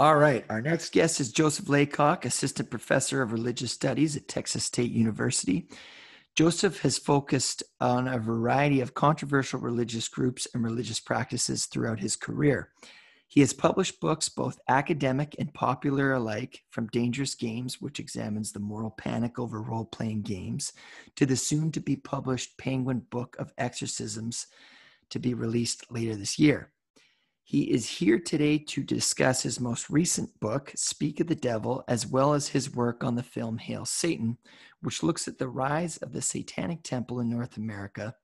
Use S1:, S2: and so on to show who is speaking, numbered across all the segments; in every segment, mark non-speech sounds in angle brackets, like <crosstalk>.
S1: All right. Our next guest is Joseph Laycock, Assistant Professor of Religious Studies at Texas State University. Joseph has focused on a variety of controversial religious groups and religious practices throughout his career. He has published books, both academic and popular alike, from Dangerous Games, which examines the moral panic over role playing games, to the soon to be published Penguin Book of Exorcisms to be released later this year. He is here today to discuss his most recent book, Speak of the Devil, as well as his work on the film Hail Satan, which looks at the rise of the Satanic Temple in North America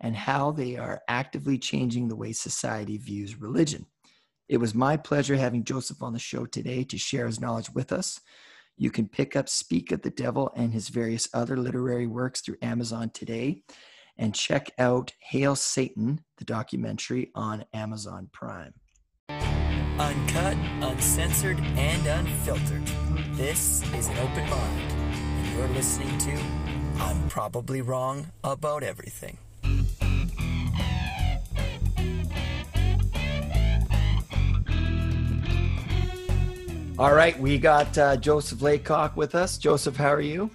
S1: and how they are actively changing the way society views religion. It was my pleasure having Joseph on the show today to share his knowledge with us. You can pick up Speak of the Devil and his various other literary works through Amazon today and check out Hail Satan, the documentary on Amazon Prime.
S2: Uncut, uncensored, and unfiltered. This is an open mind, and you're listening to I'm Probably Wrong About Everything.
S1: All right, we got uh, Joseph Laycock with us. Joseph, how are you?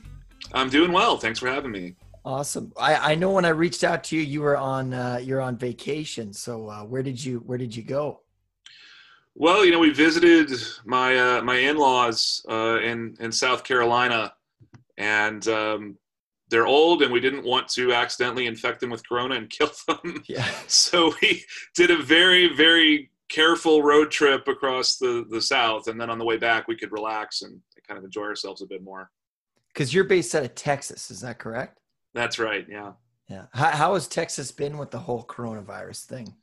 S3: I'm doing well. Thanks for having me.
S1: Awesome. I, I know when I reached out to you, you were on uh, you're on vacation. So uh, where did you where did you go?
S3: Well, you know, we visited my uh, my in-laws uh, in in South Carolina, and um, they're old, and we didn't want to accidentally infect them with corona and <laughs> kill them.
S1: Yeah.
S3: So we did a very very careful road trip across the the South, and then on the way back, we could relax and kind of enjoy ourselves a bit more.
S1: Because you're based out of Texas, is that correct?
S3: That's right. Yeah.
S1: Yeah. How, how has Texas been with the whole coronavirus thing?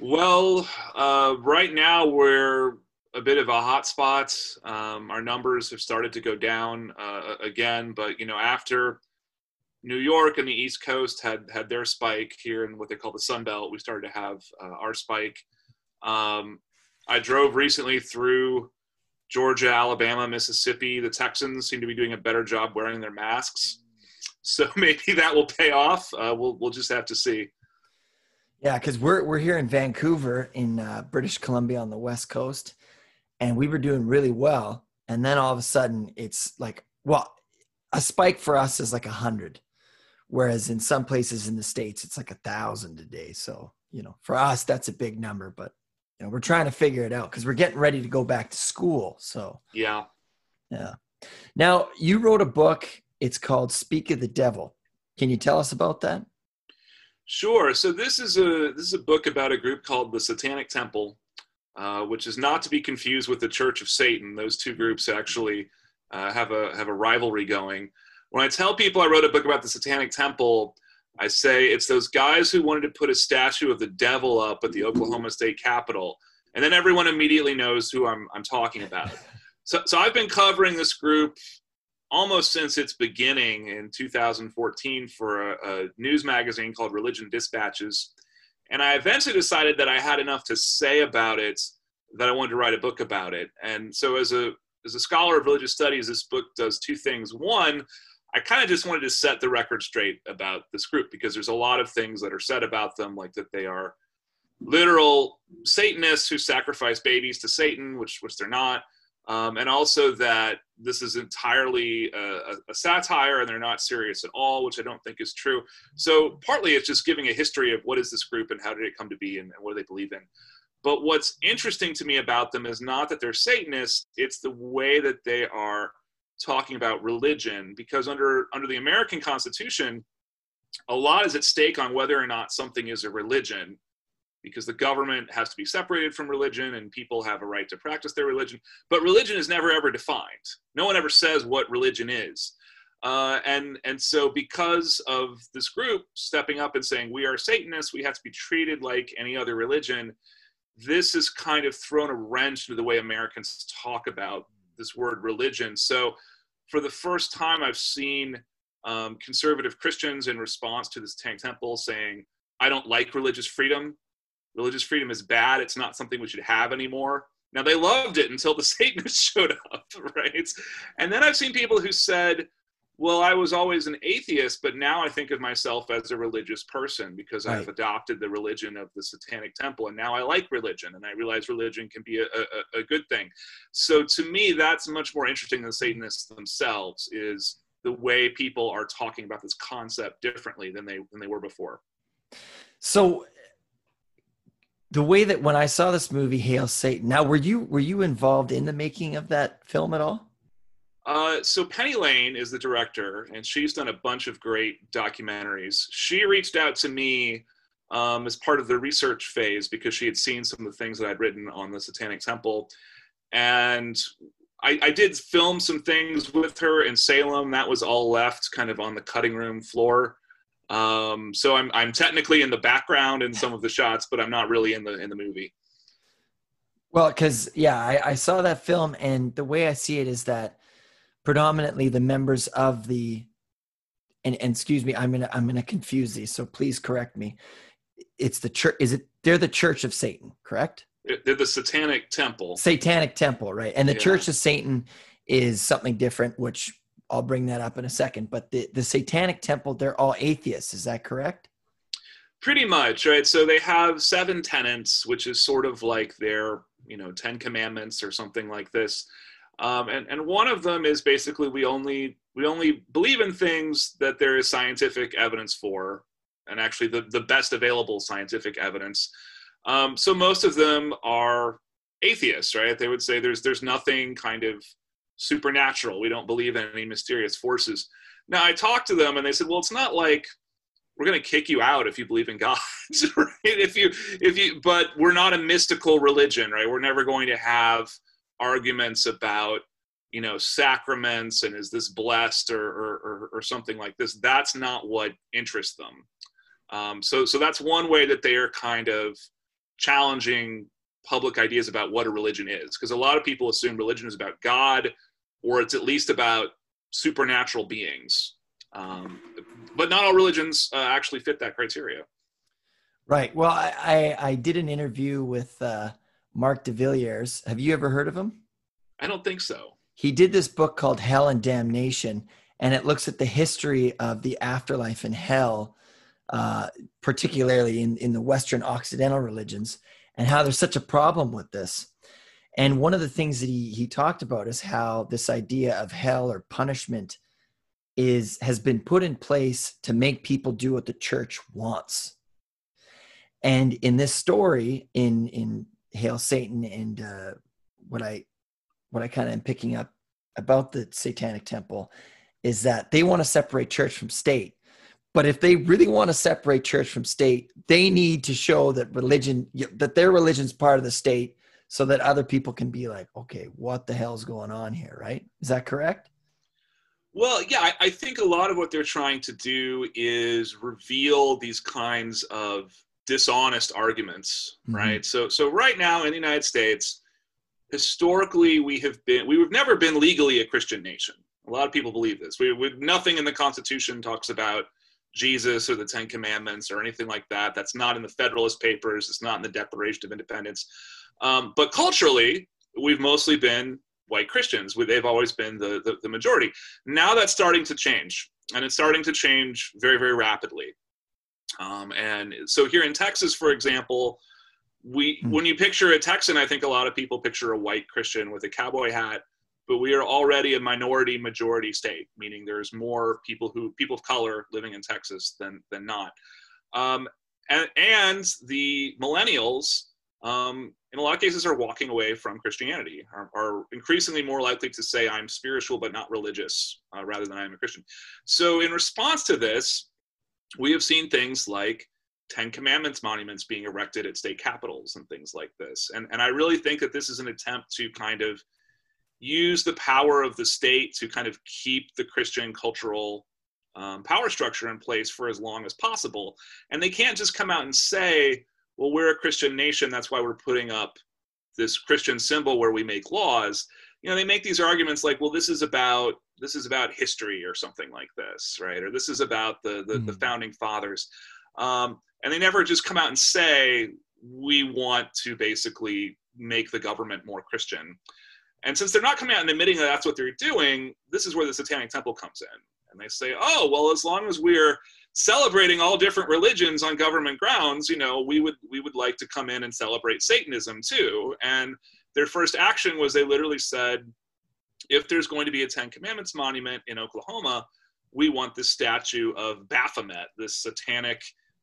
S3: Well, uh, right now we're a bit of a hot spot. Um, our numbers have started to go down uh, again, but you know, after New York and the East Coast had had their spike here in what they call the Sun Belt, we started to have uh, our spike. Um, I drove recently through Georgia, Alabama, Mississippi. The Texans seem to be doing a better job wearing their masks. So <laughs> maybe that will pay off. Uh, we'll we'll just have to see.
S1: Yeah, because we're we're here in Vancouver, in uh, British Columbia, on the west coast, and we were doing really well. And then all of a sudden, it's like, well, a spike for us is like a hundred, whereas in some places in the states, it's like a thousand a day. So you know, for us, that's a big number. But you know, we're trying to figure it out because we're getting ready to go back to school. So
S3: yeah,
S1: yeah. Now you wrote a book it's called Speak of the Devil. Can you tell us about that?
S3: Sure. So this is a this is a book about a group called the Satanic Temple, uh, which is not to be confused with the Church of Satan. Those two groups actually uh, have a have a rivalry going. When I tell people I wrote a book about the Satanic Temple, I say it's those guys who wanted to put a statue of the devil up at the Oklahoma State Capitol, and then everyone immediately knows who I'm I'm talking about. So, so I've been covering this group almost since its beginning in 2014 for a, a, news magazine called Religion Dispatches. And I eventually decided that I had enough to say about it that I wanted to write a book about it. And so, as a as a scholar of religious studies, this book does two things. One, I kind of just wanted to set the record straight about this group because there's a lot of things that are said about them, like that they are literal Satanists who sacrifice babies to Satan, which which they're not um, and also that this is entirely a, a, satire and they're not serious at all, which I don't think is true. So partly it's just giving a history of what is this group and how did it come to be and, and what do they believe in. But what's interesting to me about them is not that they're Satanists; it's the way that they are talking about religion. Because under under the American Constitution, a lot is at stake on whether or not something is a religion because the government has to be separated from religion and people have a right to practice their religion. But religion is never ever defined. No one ever says what religion is. Uh, and and so because of this group stepping up and saying we are Satanists, we have to be treated like any other religion. This has kind of thrown a wrench into the way Americans talk about this word religion. So for the first time, I've seen um, conservative Christians in response to this Satanic Temple saying, "I don't like religious freedom religious freedom is bad. It's not something we should have anymore. Now they loved it until the <laughs> Satanists showed up, <laughs> right? And then I've seen people who said, well, I was always an atheist, but now I think of myself as a religious person because
S1: Right.
S3: I've adopted the religion of the Satanic Temple, and now I like religion, and I realize religion can be a, a, a good thing. So to me, that's much more interesting than Satanists themselves. Is the way people are talking about this concept differently than they than they were before.
S1: So the way that when I saw this movie, Hail Satan. Now, were you were you involved in the making of that film at all?
S3: Uh, so Penny Lane is the director, and she's done a bunch of great documentaries. She reached out to me um, as part of the research phase because she had seen some of the things that I'd written on the Satanic Temple, and I, I did film some things with her in Salem. That was all left kind of on the cutting room floor. Um, so I'm I'm technically in the background in some of the shots, but I'm not really in the in the movie.
S1: Well, because yeah, I, I saw that film, and the way I see it is that predominantly the members of the and, and excuse me, I'm gonna I'm gonna confuse these, so please correct me. It's the church. Is it? They're the Church of Satan, correct?
S3: They're the Satanic Temple.
S1: Satanic Temple, right? And the
S3: Yeah.
S1: Church of Satan is something different, which I'll bring that up in a second. But the the Satanic Temple, they're all atheists. Is that correct?
S3: Pretty much, right? So they have seven tenets, which is sort of like their, you know, Ten Commandments or something like this. Um, and and one of them is basically we only we only believe in things that there is scientific evidence for, and actually the the best available scientific evidence. Um, so most of them are atheists, right? They would say there's there's nothing kind of supernatural. We don't believe in any mysterious forces. Now I talked to them and they said, well, it's not like we're going to kick you out if you believe in God, <laughs> right? If you, if you, but we're not a mystical religion, right? We're never going to have arguments about, you know, sacraments and is this blessed or, or, or, something like this. That's not what interests them. Um, so, so that's one way that they are kind of challenging public ideas about what a religion is, because a lot of people assume religion is about God, or it's at least about supernatural beings. Um, but not all religions uh, actually fit that criteria.
S1: Right. Well, I I, I did an interview with uh, Marq de Villiers. Have you ever heard of him?
S3: I don't think so.
S1: He did this book called Hell and Damnation, and it looks at the history of the afterlife and hell, uh, particularly in, in the Western Occidental religions, and how there's such a problem with this. And one of the things that he, he talked about is how this idea of hell or punishment is has been put in place to make people do what the church wants. And in this story, in in Hail Satan, and uh, what I what I kind of am picking up about the Satanic Temple is that they want to separate church from state. But if they really want to separate church from state, they need to show that religion that their religion's part of the state so that other people can be like, okay, what the hell's going on here, right? Is that correct?
S3: Well, yeah, I, I think a lot of what they're trying to do is reveal these kinds of dishonest arguments,
S1: Mhm.
S3: right? So, so right now in the United States, historically we have been we've never been legally a Christian nation. A lot of people believe this. We, we nothing in the Constitution talks about Jesus or the Ten Commandments or anything like that. That's not in the Federalist Papers. It's not in the Declaration of Independence. Um, but culturally, we've mostly been white Christians. We, they've always been the, the, the majority. Now that's starting to change, and it's starting to change very, very rapidly. Um, and so here in Texas, for example, we
S1: Hmm.
S3: when you picture a Texan, I think a lot of people picture a white Christian with a cowboy hat. But we are already a minority majority state, meaning there's more people who people of color living in Texas than than not. Um, and, and the millennials um, in a lot of cases are walking away from christianity are, are increasingly more likely to say i'm spiritual but not religious uh, rather than i'm a christian. So in response to this we have seen things like ten commandments monuments being erected at state capitals and things like this. And, and i really think that this is an attempt to kind of use the power of the state to kind of keep the christian cultural um, power structure in place for as long as possible. And they can't just come out and say well, we're a Christian nation. That's why we're putting up this Christian symbol where we make laws. You know, they make these arguments like, well, this is about this is about history or something like this, right? Or this is about the the, the
S1: Mhm.
S3: founding fathers, um, and they never just come out and say we want to basically make the government more Christian. And since they're not coming out and admitting that that's what they're doing, this is where the Satanic Temple comes in. And they say, oh, well, as long as we're celebrating all different religions on government grounds, you know, we would we would like to come in and celebrate Satanism too. And their first action was they literally said, if there's going to be a Ten Commandments monument in Oklahoma, we want this statue of Baphomet, this satanic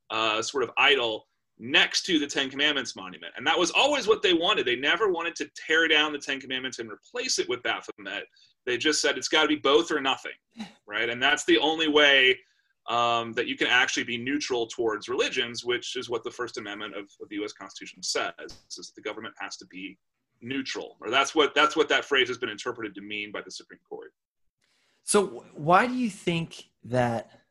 S3: uh, sort of idol, next to the Ten Commandments monument. And that was always what they wanted. They never wanted to tear down the Ten Commandments and replace it with Baphomet. They just said it's got to be both or nothing, right? And that's the only way um, that you can actually be neutral towards religions, which is what the First Amendment of, of the U.S. Constitution says: is the government has to be neutral, or that's what that's what that phrase has been interpreted to mean by the Supreme Court.
S1: So, why do you think that?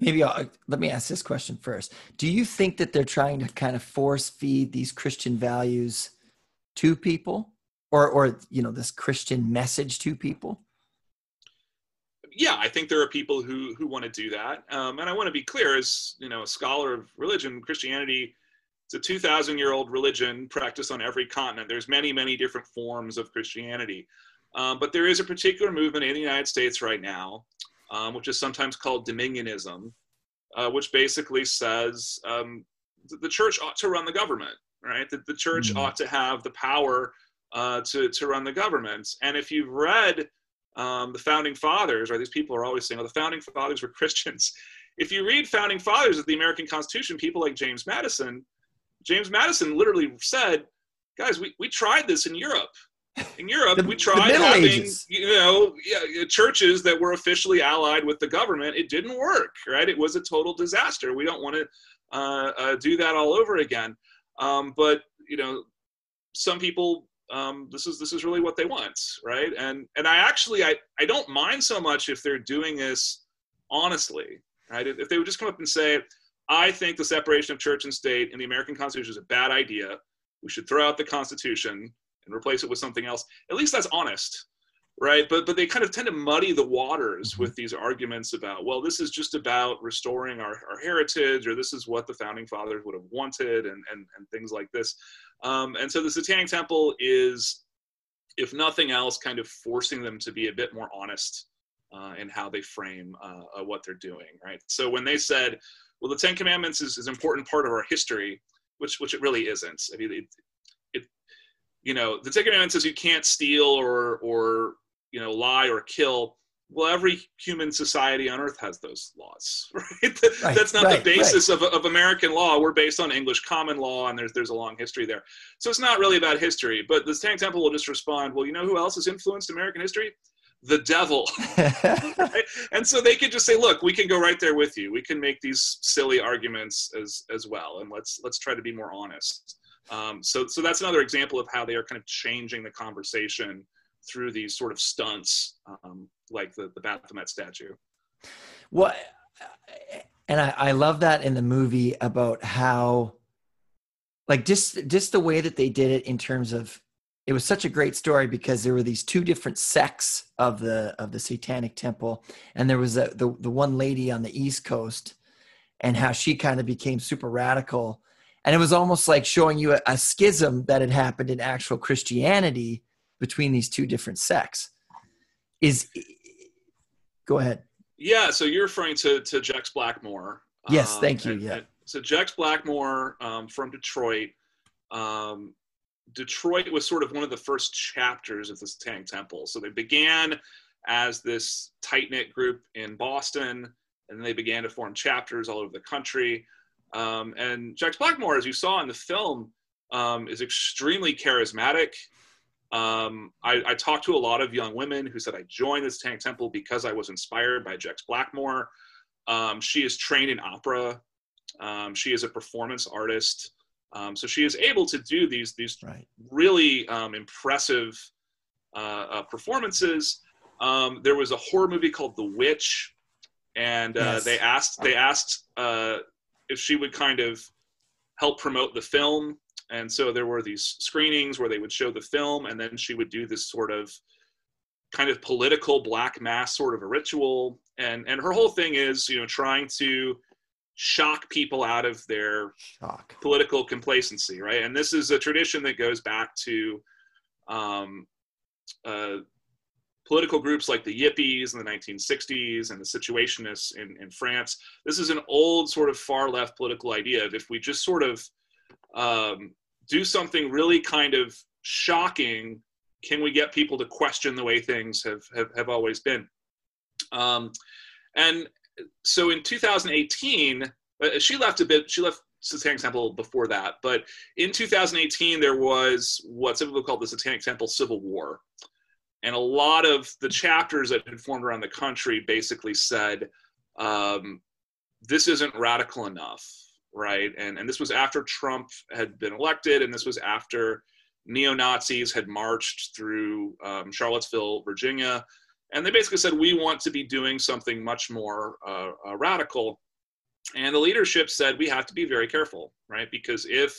S1: Maybe I'll, let me ask this question first. Do you think that they're trying to kind of force feed these Christian values to people, or or you know this Christian message to people?
S3: Yeah, I think there are people who who want to do that, um, and I want to be clear as you know a scholar of religion, Christianity. It's a 2,000 year old religion practiced on every continent. There's many, many different forms of Christianity. Um, but there is a particular movement in the United States right now, um, which is sometimes called dominionism, uh, which basically says um, the church ought to run the government, right? That the church mm-hmm. ought to have the power uh, to, to run the government. And if you've read um, the founding fathers, or these people are always saying, oh, the founding fathers were <laughs> Christians. If you read founding fathers of the American Constitution, people like James Madison, James Madison literally said, guys, we, we tried this in Europe. In Europe, the, we tried having, Ages. you know, yeah, churches that were officially allied with the government. It didn't work, right? It was a total disaster. We don't want to uh, uh, do that all over again. Um, but, you know, some people um, this is this is really what they want, right? And and I actually I I don't mind so much if they're doing this honestly, right? If they would just come up and say, I think the separation of church and state in the American Constitution is a bad idea. We should throw out the Constitution and replace it with something else. At least that's honest, right? But but they kind of tend to muddy the waters mm-hmm. with these arguments about, well, this is just about restoring our, our heritage, or this is what the founding fathers would have wanted, and and, and things like this. Um, and so the Satanic Temple is, if nothing else, kind of forcing them to be a bit more honest uh, in how they frame uh, uh, what they're doing, right? So when they said, well, the Ten Commandments is, is an important part of our history, which which it really isn't. I mean, it, it you know, the Ten Commandments says you can't steal or or you know lie or kill well every human society on earth has those laws <laughs> right, right that's not right, the basis right. of, of american law. We're based on english common law and there's there's a long history there. So it's not really about history but the Satanic temple will just respond well you know who else has influenced american history? The devil. <laughs> And so they could just say look we can go right there with you. We can make these silly arguments as as well and let's let's try to be more honest. Um, so so that's another example of how they are kind of changing the conversation through these sort of stunts um, like the, the Baphomet statue.
S1: Well, and I, I love that in the movie about how, like, just just the way that they did it in terms of, it was such a great story because there were these two different sects of the of the Satanic Temple, and there was a, the the one lady on the East Coast, and how she kind of became super radical, and it was almost like showing you a, a schism that had happened in actual Christianity between these two different sects is go ahead.
S3: Yeah so you're referring to to jex blackmore.
S1: Yes um, thank you and, yeah.
S3: and so jex blackmore um, from detroit. Um, detroit was sort of one of the first chapters of the satanic temple. So they began as this tight-knit group in boston and then they began to form chapters all over the country. Um, and jex blackmore as you saw in the film um, is extremely charismatic um, I, I, talked to a lot of young women who said I joined this Satanic Temple because I was inspired by Jex Blackmore. Um, she is trained in opera. Um, she is a performance artist. Um, so she is able to do these these right. really um, impressive uh, uh, performances. Um, there was a horror movie called The Witch, and uh, yes. they asked they asked uh, if she would kind of help promote the film and so there were these screenings where they would show the film and then she would do this sort of kind of political black mass sort of a ritual and and her whole thing is you know trying to shock people out of their shock. political complacency right and this is a tradition that goes back to um, uh, political groups like the Yippies in the 1960s and the Situationists in, in France. This is an old, sort of far left political idea of if we just sort of um, do something really kind of shocking, can we get people to question the way things have, have, have always been? Um, and so in 2018, uh, she left a bit, she left Satanic Temple before that, but in 2018, there was what some people call the Satanic Temple Civil War. And a lot of the chapters that had formed around the country basically said, um, this isn't radical enough, right? And, and this was after Trump had been elected, and this was after neo Nazis had marched through um, Charlottesville, Virginia. And they basically said, we want to be doing something much more uh, uh, radical. And the leadership said, we have to be very careful, right? Because if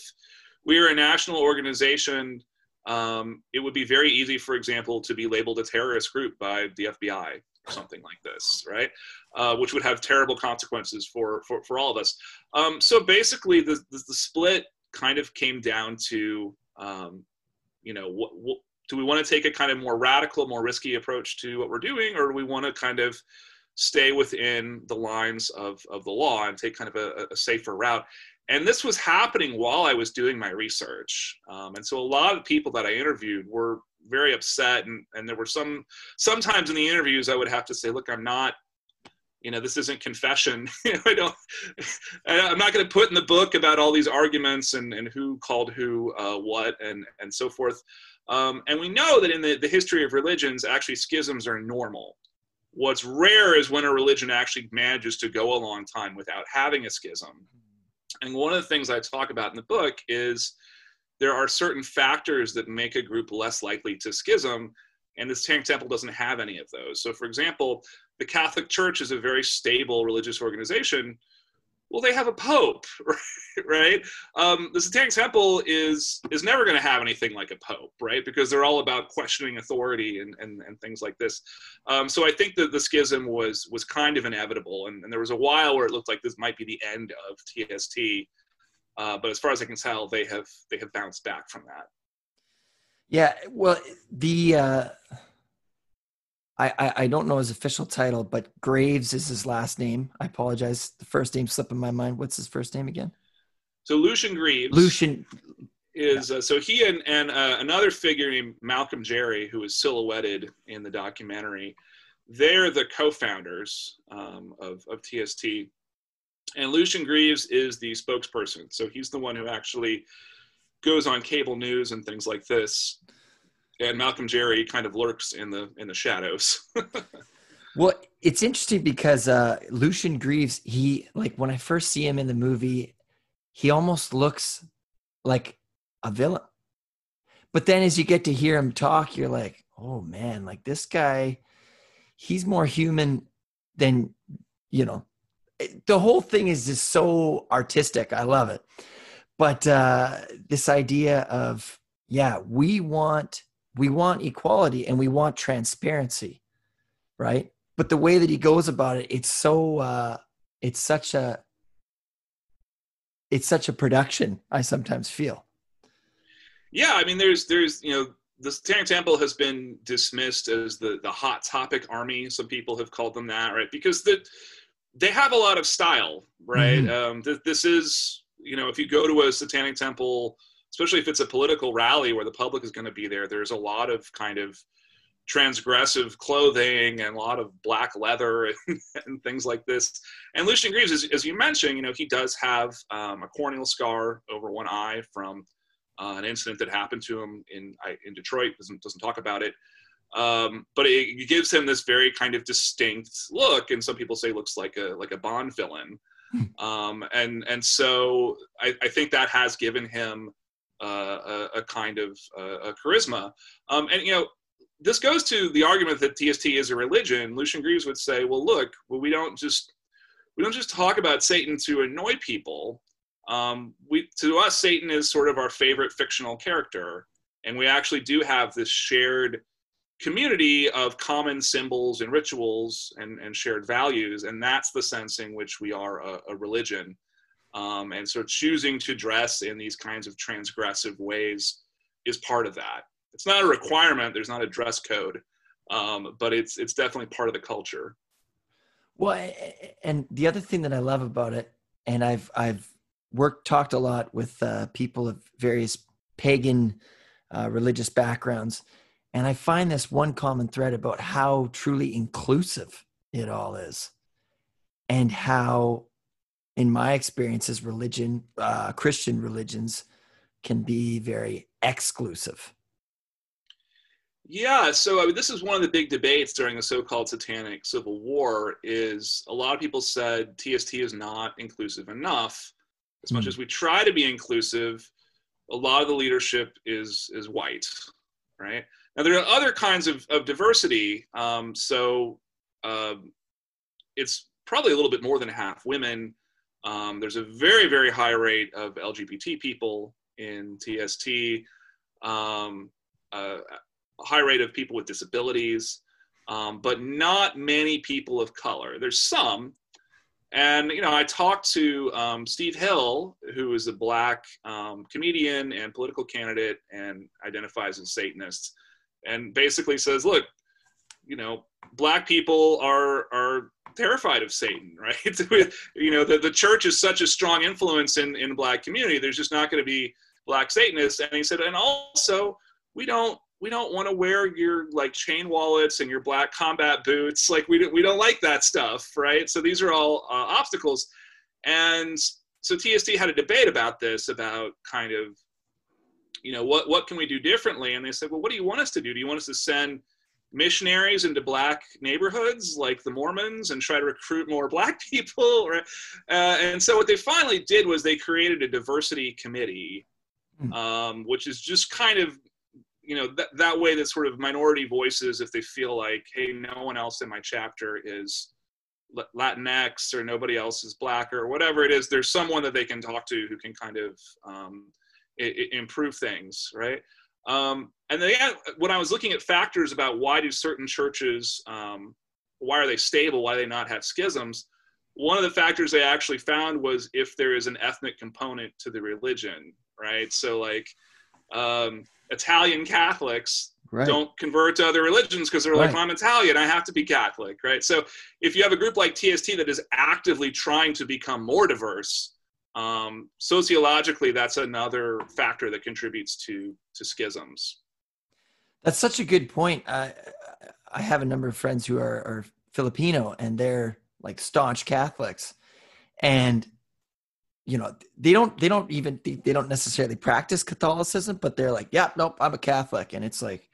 S3: we are a national organization um, it would be very easy, for example, to be labeled a terrorist group by the FBI, something like this, right? Uh, which would have terrible consequences for for, for all of us. Um, so basically, the, the, the split kind of came down to, um, you know, what, what, do we want to take a kind of more radical, more risky approach to what we're doing, or do we want to kind of stay within the lines of, of the law and take kind of a, a safer route? and this was happening while I was doing my research. Um, and so a lot of people that I interviewed were very upset. And, and there were some, sometimes in the interviews, I would have to say, look, I'm not, you know, this isn't confession. <laughs> I don't, I'm not going to put in the book about all these arguments and, and who called who uh, what and, and so forth. Um, and we know that in the, the history of religions, actually schisms are normal. What's rare is when a religion actually manages to go a long time without having a schism. And one of the things I talk about in the book is there are certain factors that make a group less likely to schism, and the Satanic Temple doesn't have any of those. So, for example, the Catholic Church is a very stable religious organization well, they have a pope, <laughs> right? Um, the Satanic Temple is is never going to have anything like a pope, right? Because they're all about questioning authority and and, and things like this. Um, so I think that the schism was was kind of inevitable, and, and, there was a while where it looked like this might be the end of TST. Uh, but as far as I can tell, they have they have bounced back from that.
S1: Yeah, well, the uh, I, I, don't know his official title, but Graves is his last name. I apologize. The first name slipped in my mind. What's his first name again?
S3: So Lucien Greaves.
S1: Lucien
S3: is uh, so he and, and uh, another figure named Malcolm Jarry, who is silhouetted in the documentary. They're the co-founders um, of, of TST, and Lucien Greaves is the spokesperson. So he's the one who actually goes on cable news and things like this and Malcolm Jarry kind of lurks in the in the shadows. <laughs>
S1: well, it's interesting because uh, Lucien Greaves, he like when I first see him in the movie, he almost looks like a villain. But then as you get to hear him talk, you're like, oh man, like this guy, he's more human than you know. The whole thing is just so artistic. I love it. But uh, this idea of yeah, we want we want equality and we want transparency right but the way that he goes about it it's so uh it's such a it's such a production i sometimes feel
S3: yeah i mean there's there's you know the Temple has been dismissed as the the hot topic army. Some people have called them that, right? Because the, they have a lot of style, right? Mm-hmm. Um, th- this is, you know, if you go to a Satanic Temple especially if it's a political rally where the public is going to be there, there's a lot of kind of transgressive clothing and a lot of black leather <laughs> and, and things like this. And Lucien Greaves, as, as, you mentioned, you know, he does have um, a corneal scar over one eye from uh, an incident that happened to him in in Detroit. doesn't doesn't talk about it, um, but it, gives him this very kind of distinct look. And some people say looks like a like a Bond villain. Hmm. Um, and and so I, I think that has given him uh, a, a, kind of uh, a charisma. Um, and you know, this goes to the argument that TST is a religion. Lucien Greaves would say, well, look, well, we don't just we don't just talk about Satan to annoy people. Um, we to us, Satan is sort of our favorite fictional character, and we actually do have this shared community of common symbols and rituals and, and shared values, and that's the sense in which we are a, a religion. Um, and so choosing to dress in these kinds of transgressive ways is part of that. It's not a requirement, there's not a dress code, um, but it's it's definitely part of the culture.
S1: Well, and the other thing that I love about it, and I've I've worked talked a lot with uh, people of various pagan uh, religious backgrounds, and I find this one common thread about how truly inclusive it all is, and how, in my experiences, religion, uh, Christian religions, can be very exclusive.
S3: Yeah, so I mean, this is one of the big debates during the so-called Satanic Civil War. Is a lot of people said TST is not inclusive enough. As much mm. as we try to be inclusive, a lot of the leadership is is white, right? Now there are other kinds of, of diversity. Um, so um, it's probably a little bit more than half women. Um, there's a very very high rate of LGBT people in TST. Um, uh, a high rate of people with disabilities, um, but not many people of color. There's some. And, you know, I talked to um, Steve Hill, who is a black um, comedian and political candidate and identifies as Satanist, and basically says, look, you know, black people are, are terrified of Satan, <laughs> right? you know, the, the church is such a strong influence in, in the black community. There's just not going to be black Satanists. And he said, and also, we don't we don't want to wear your like chain wallets and your black combat boots. Like we don't, we don't like that stuff, right? So these are all uh, obstacles. And so TST had a debate about this, about kind of, you know, what, what can we do differently? And they said, well, what do you want us to do? Do you want us to send missionaries into black neighborhoods like the Mormons and try to recruit more <laughs> black people? <laughs> Right? Uh, and so what they finally did was they created a diversity committee, hmm. um, which is just kind of you know that, that way that sort of minority voices if they feel like hey no one else in my chapter is latinx or nobody else is black or whatever it is there's someone that they can talk to who can kind of um, improve things right um, and then when i was looking at factors about why do certain churches um, why are they stable why do they not have schisms one of the factors they actually found was if there is an ethnic component to the religion right so like um, Italian Catholics right. don't convert to other religions because they're right. like, I'm Italian, I have to be Catholic, right? So if you have a group like TST that is actively trying to become more diverse, um, sociologically, that's another factor that contributes to to schisms.
S1: That's such a good point. I I have a number of friends who are, are Filipino and they're like staunch Catholics, and you know they don't they don't even they don't necessarily practice catholicism but they're like yeah nope i'm a catholic and it's like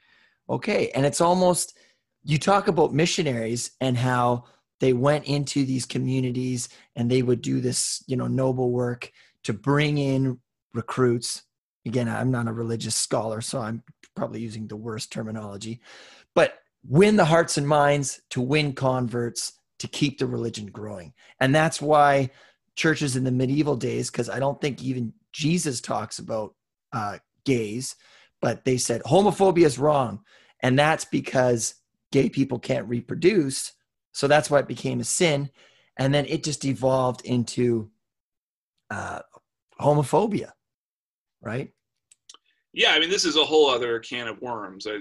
S1: okay and it's almost you talk about missionaries and how they went into these communities and they would do this you know noble work to bring in recruits again i'm not a religious scholar so i'm probably using the worst terminology but win the hearts and minds to win converts to keep the religion growing and that's why churches in the medieval days because I don't think even Jesus talks about uh, gays, but they said homophobia is wrong. And that's because gay people can't reproduce. So that's why it became a sin. And then it just evolved into uh, homophobia, right?
S3: Yeah, I mean, this is a whole other can of worms. I,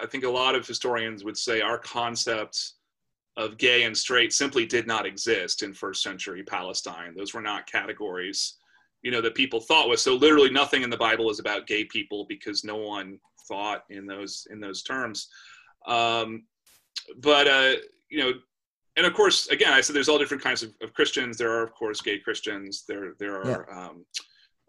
S3: I think a lot of historians would say our concepts of gay and straight simply did not exist in first century Palestine. Those were not categories, you know, that people thought was so literally nothing in the Bible is about gay people because no one thought in those in those terms. Um, but uh, you know, and of course, again, I said there's all different kinds of, of Christians. There are, of course, gay Christians. There there are yeah. um,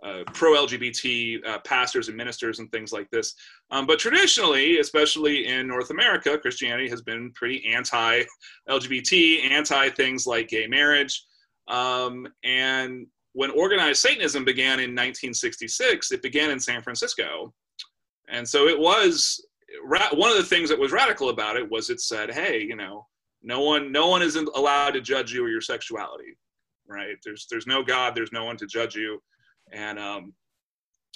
S3: uh, pro-LGBT uh, pastors and ministers and things like this. Um, but traditionally, especially in North America, Christianity has been pretty anti-LGBT, anti things like gay marriage. Um, and when organized Satanism began in 1966, it began in San Francisco. And so it was one of the things that was radical about it was it said, "Hey, you know, no one, no one is allowed to judge you or your sexuality, right? There's, there's no God, there's no one to judge you." and um,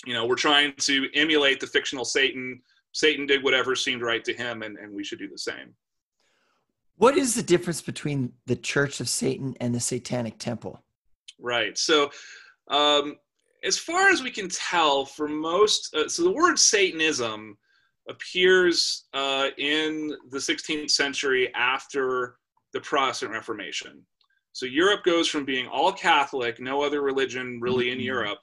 S3: you know we're trying to emulate the fictional satan satan did whatever seemed right to him and, and we should do the same
S1: what is the difference between the church of satan and the satanic temple
S3: right so um, as far as we can tell for most uh, so the word satanism appears uh, in the 16th century after the Protestant Reformation. So Europe goes from being all Catholic, no other religion really in mm-hmm. Europe,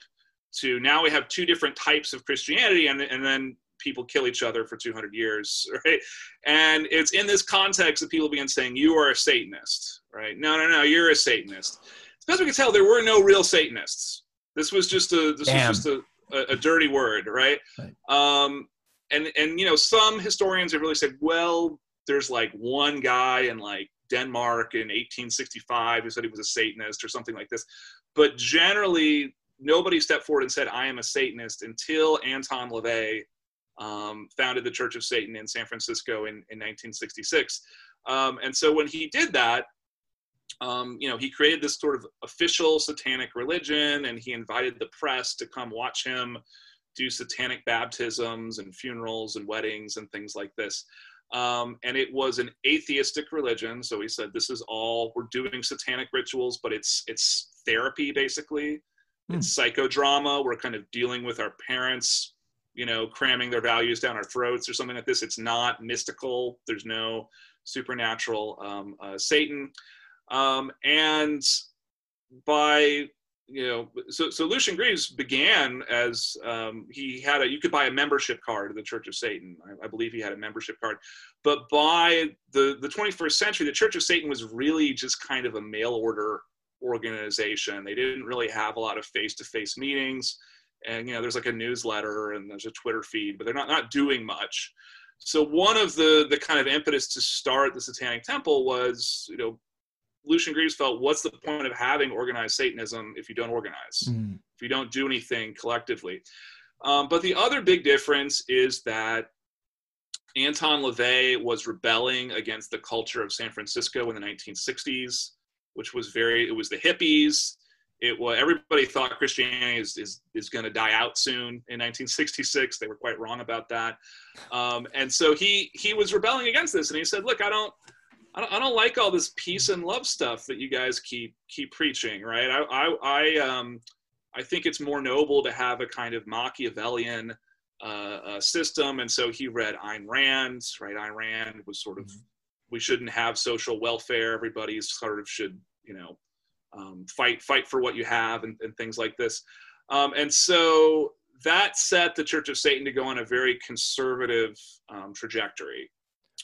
S3: to now we have two different types of Christianity, and, and then people kill each other for 200 years, <laughs> right? And it's in this context that people begin saying, You are a Satanist, right? No, no, no, you're a Satanist. As best we can tell, there were no real Satanists. This was just a this Damn. was just a, a, a, dirty word, right? right. Um, and and you know, some historians have really said, well, there's like one guy in like Denmark in 1865 who said he was a Satanist or something like this. But generally, nobody stepped forward and said, I am a Satanist until Anton LaVey um, founded the Church of Satan in San Francisco in, in 1966. Um, and so when he did that, um, you know, he created this sort of official satanic religion and he invited the press to come watch him do satanic baptisms and funerals and weddings and things like this. Um, and it was an atheistic religion. So he said, "This is all we're doing satanic rituals, but it's it's therapy basically. Mm. It's psychodrama. We're kind of dealing with our parents, you know, cramming their values down our throats or something like this. It's not mystical. There's no supernatural um, uh, Satan. Um, and by you know, so so Lucien Greaves began as um, he had a you could buy a membership card of the Church of Satan. I, I, believe he had a membership card, but by the the 21st century, the Church of Satan was really just kind of a mail order organization. They didn't really have a lot of face to face meetings, and you know, there's like a newsletter and there's a Twitter feed, but they're not not doing much. So one of the the kind of impetus to start the Satanic Temple was you know Lucien Greaves felt, what's the point of having organized Satanism if you don't organize, mm. if you don't do anything collectively? Um, but the other big difference is that Anton LaVey was rebelling against the culture of San Francisco in the 1960s, which was very, it was the hippies. It was everybody thought Christianity is is, is going to die out soon in 1966. They were quite wrong about that, um, and so he he was rebelling against this, and he said, "Look, I don't I don't, I don't like all this peace and love stuff that you guys keep keep preaching, right? I I, I um I think it's more noble to have a kind of Machiavellian uh, uh, system, and so he read Ayn Rand, right? Ayn Rand was sort of mm-hmm. we shouldn't have social welfare. Everybody sort of should you know um, fight fight for what you have and, and things like this. Um, and so that set the Church of Satan to go on a very conservative um, trajectory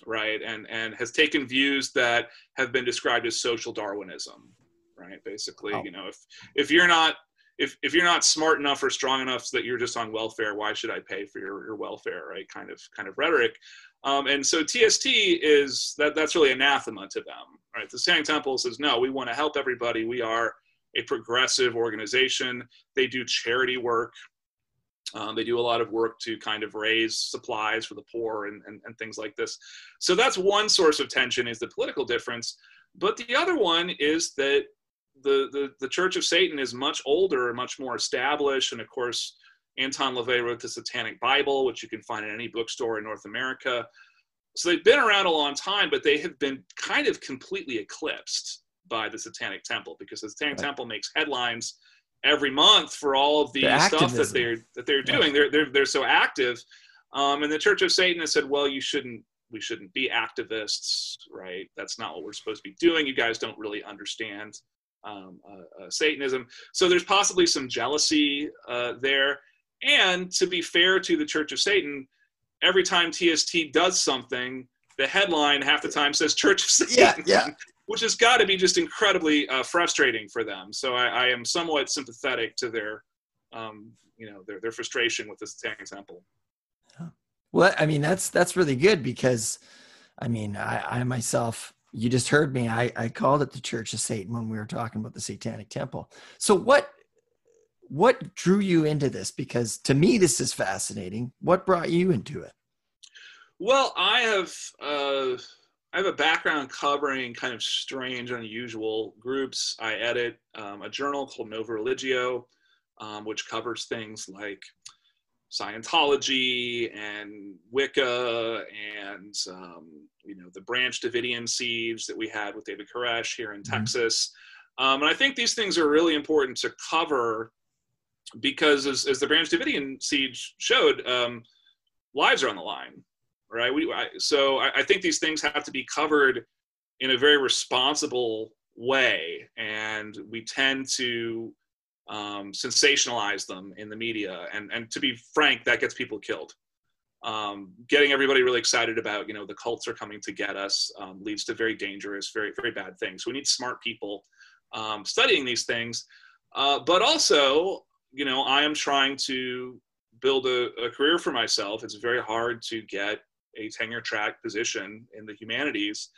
S3: right? And and has taken views that have been described as social Darwinism, right? Basically, oh. you know, if if you're not if if you're not smart enough or strong enough so that you're just on welfare, why should I pay for your, your welfare, right? Kind of kind of rhetoric. Um, and so TST is that that's really anathema to them, right? The Satanic Temple says no, we want to help everybody. We are a progressive organization. They do charity work, um, they do a lot of work to kind of raise supplies for the poor and, and, and, things like this. So that's one source of tension is the political difference. But the other one is that the, the, the Church of Satan is much older, and much more established. And of course, Anton LaVey wrote the Satanic Bible, which you can find in any bookstore in North America. So they've been around a long time, but they have been kind of completely eclipsed by the Satanic Temple because the Satanic right. Temple makes headlines – every month for all of the stuff that they're that they're doing. Yeah. They're, they're they're so active. Um, and the Church of Satan has said, well, you shouldn't we shouldn't be activists, right? That's not what we're supposed to be doing. You guys don't really understand um, uh, uh, Satanism. So there's possibly some jealousy uh, there. And to be fair to the Church of Satan, every time TST does something, the headline half the time says Church of Satan.
S1: Yeah, yeah <laughs>
S3: which has got to be just incredibly uh, frustrating for them. So I, I, am somewhat sympathetic to their, um, you know, their their frustration with this Satanic Temple.
S1: Well, I mean that's that's really good because, I mean, I, I myself, you just heard me. I, I called it the Church of Satan when we were talking about the Satanic Temple. So what what drew you into this? Because to me, this is fascinating. What brought you into it?
S3: Well, I have. Uh, I have a background covering kind of strange, unusual groups. I edit um, a journal called Nova Religio, um, which covers things like Scientology and Wicca and um, you know the Branch Davidian siege that we had with David Koresh here in mm-hmm. Texas. Um, and I think these things are really important to cover because, as, as the Branch Davidian siege showed, um, lives are on the line right? We, I, so I, I think these things have to be covered in a very responsible way, and we tend to um, sensationalize them in the media. And and to be frank, that gets people killed. Um, getting everybody really excited about you know the cults are coming to get us um, leads to very dangerous, very very bad things. We need smart people um, studying these things, uh, but also you know I am trying to build a, a career for myself. It's very hard to get a tenure track position in the humanities.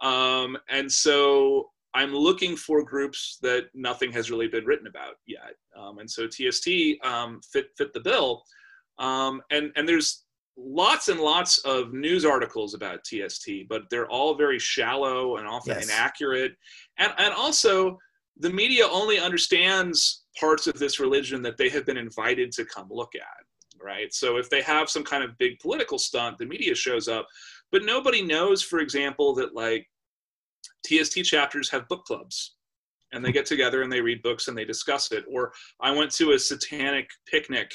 S3: Um, and so I'm looking for groups that nothing has really been written about yet. Um, and so TST um, fit, fit the bill. Um, and, and there's lots and lots of news articles about TST, but they're all very shallow and often yes. inaccurate. And, and also, the media only understands parts of this religion that they have been invited to come look at right? So if they have some kind of big political stunt, the media shows up, but nobody knows, for example, that like TST chapters have book clubs and they get together and they read books and they discuss it. Or I went to a satanic picnic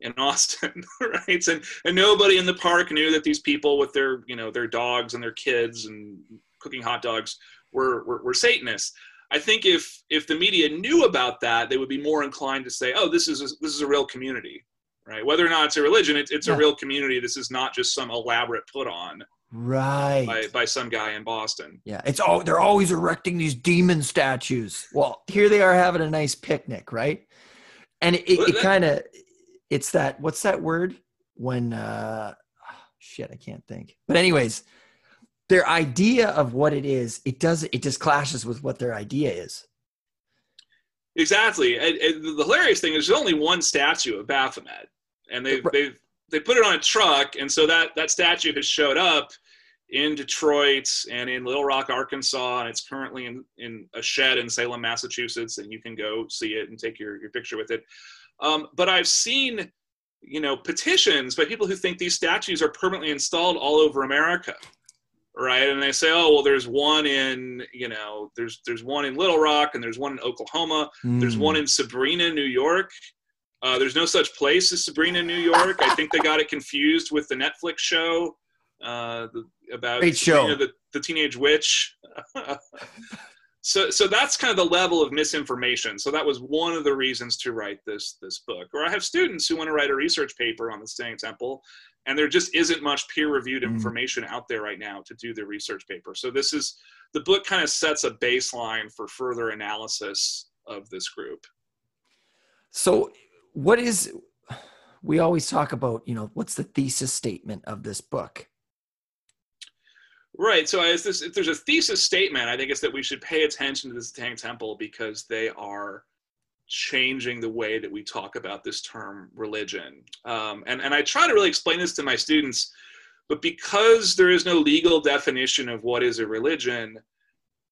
S3: in Austin, <laughs> right? And, and nobody in the park knew that these people with their, you know, their dogs and their kids and cooking hot dogs were, were, were Satanists. I think if if the media knew about that, they would be more inclined to say, "Oh, this is a, this is a real community," right? Whether or not it's a religion, it, it's yeah. a real community. This is not just some elaborate put on,
S1: right?
S3: By, by some guy in Boston.
S1: Yeah, it's all they're always erecting these demon statues. Well, here they are having a nice picnic, right? And it, it, it kind of, it's that what's that word when? uh Shit, I can't think. But anyways, their idea of what it is, it does it just clashes with what their idea is.
S3: Exactly. And, and the hilarious thing is there's only one statue of Baphomet and they they they put it on a truck, and so that that statue has showed up in Detroit and in Little Rock, Arkansas, and it's currently in, in a shed in Salem, Massachusetts, and you can go see it and take your, your picture with it. Um, but I've seen, you know, petitions by people who think these statues are permanently installed all over America, right? And they say, oh, well, there's one in, you know, there's there's one in Little Rock, and there's one in Oklahoma, mm. there's one hmm. in Sabrina, New York, uh, there's no such place as Sabrina, New York. I think they got it confused with the Netflix show uh, the, about
S1: Great
S3: Sabrina, the, the teenage witch. <laughs> so, so that's kind of the level of misinformation. So that was one of the reasons to write this this book. Or I have students who want to write a research paper on the Satanic Temple, and there just isn't much peer-reviewed mm. information out there right now to do the research paper. So this is the book kind of sets a baseline for further analysis of this group.
S1: So what is we always talk about you know what's the thesis statement of this book?
S3: Right so as this if there's a thesis statement i think it's that we should pay attention to this satanic temple because they are changing the way that we talk about this term religion. Um, and, and i try to really explain this to my students but because there is no legal definition of what is a religion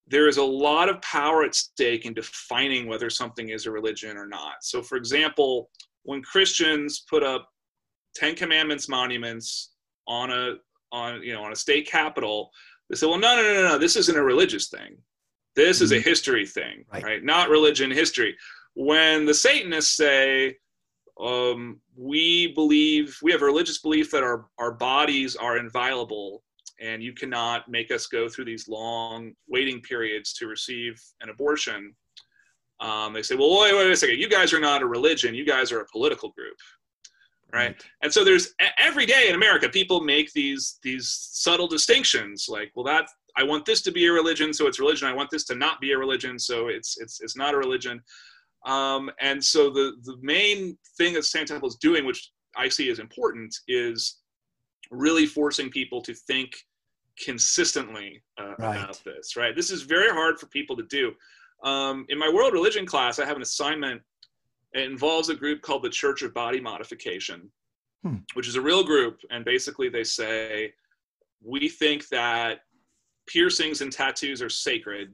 S3: there is a lot of power at stake in defining whether something is a religion or not. So, for example, when Christians put up Ten Commandments monuments on a on you know on a state capitol, they say, "Well, no, no, no, no, this isn't a religious thing. This is a mm-hmm. history thing, right? right? Not religion, history." When the Satanists say, um, "We believe we have a religious belief that our our bodies are inviolable and you cannot make us go through these long waiting periods to receive an abortion. Um, they say, well, wait, wait a second. You guys are not a religion. You guys are a political group, right? right? And so there's every day in America, people make these these subtle distinctions, like, well, that I want this to be a religion, so it's religion. I want this to not be a religion, so it's it's it's not a religion. Um, and so the the main thing that Satanic Temple is doing, which I see as important, is really forcing people to think consistently uh, right. about this right? This is very hard for people to do. Um, in my world religion class i have an assignment. It involves a group called the church of body modification hmm. which is a real group. And basically they say we think that piercings and tattoos are sacred.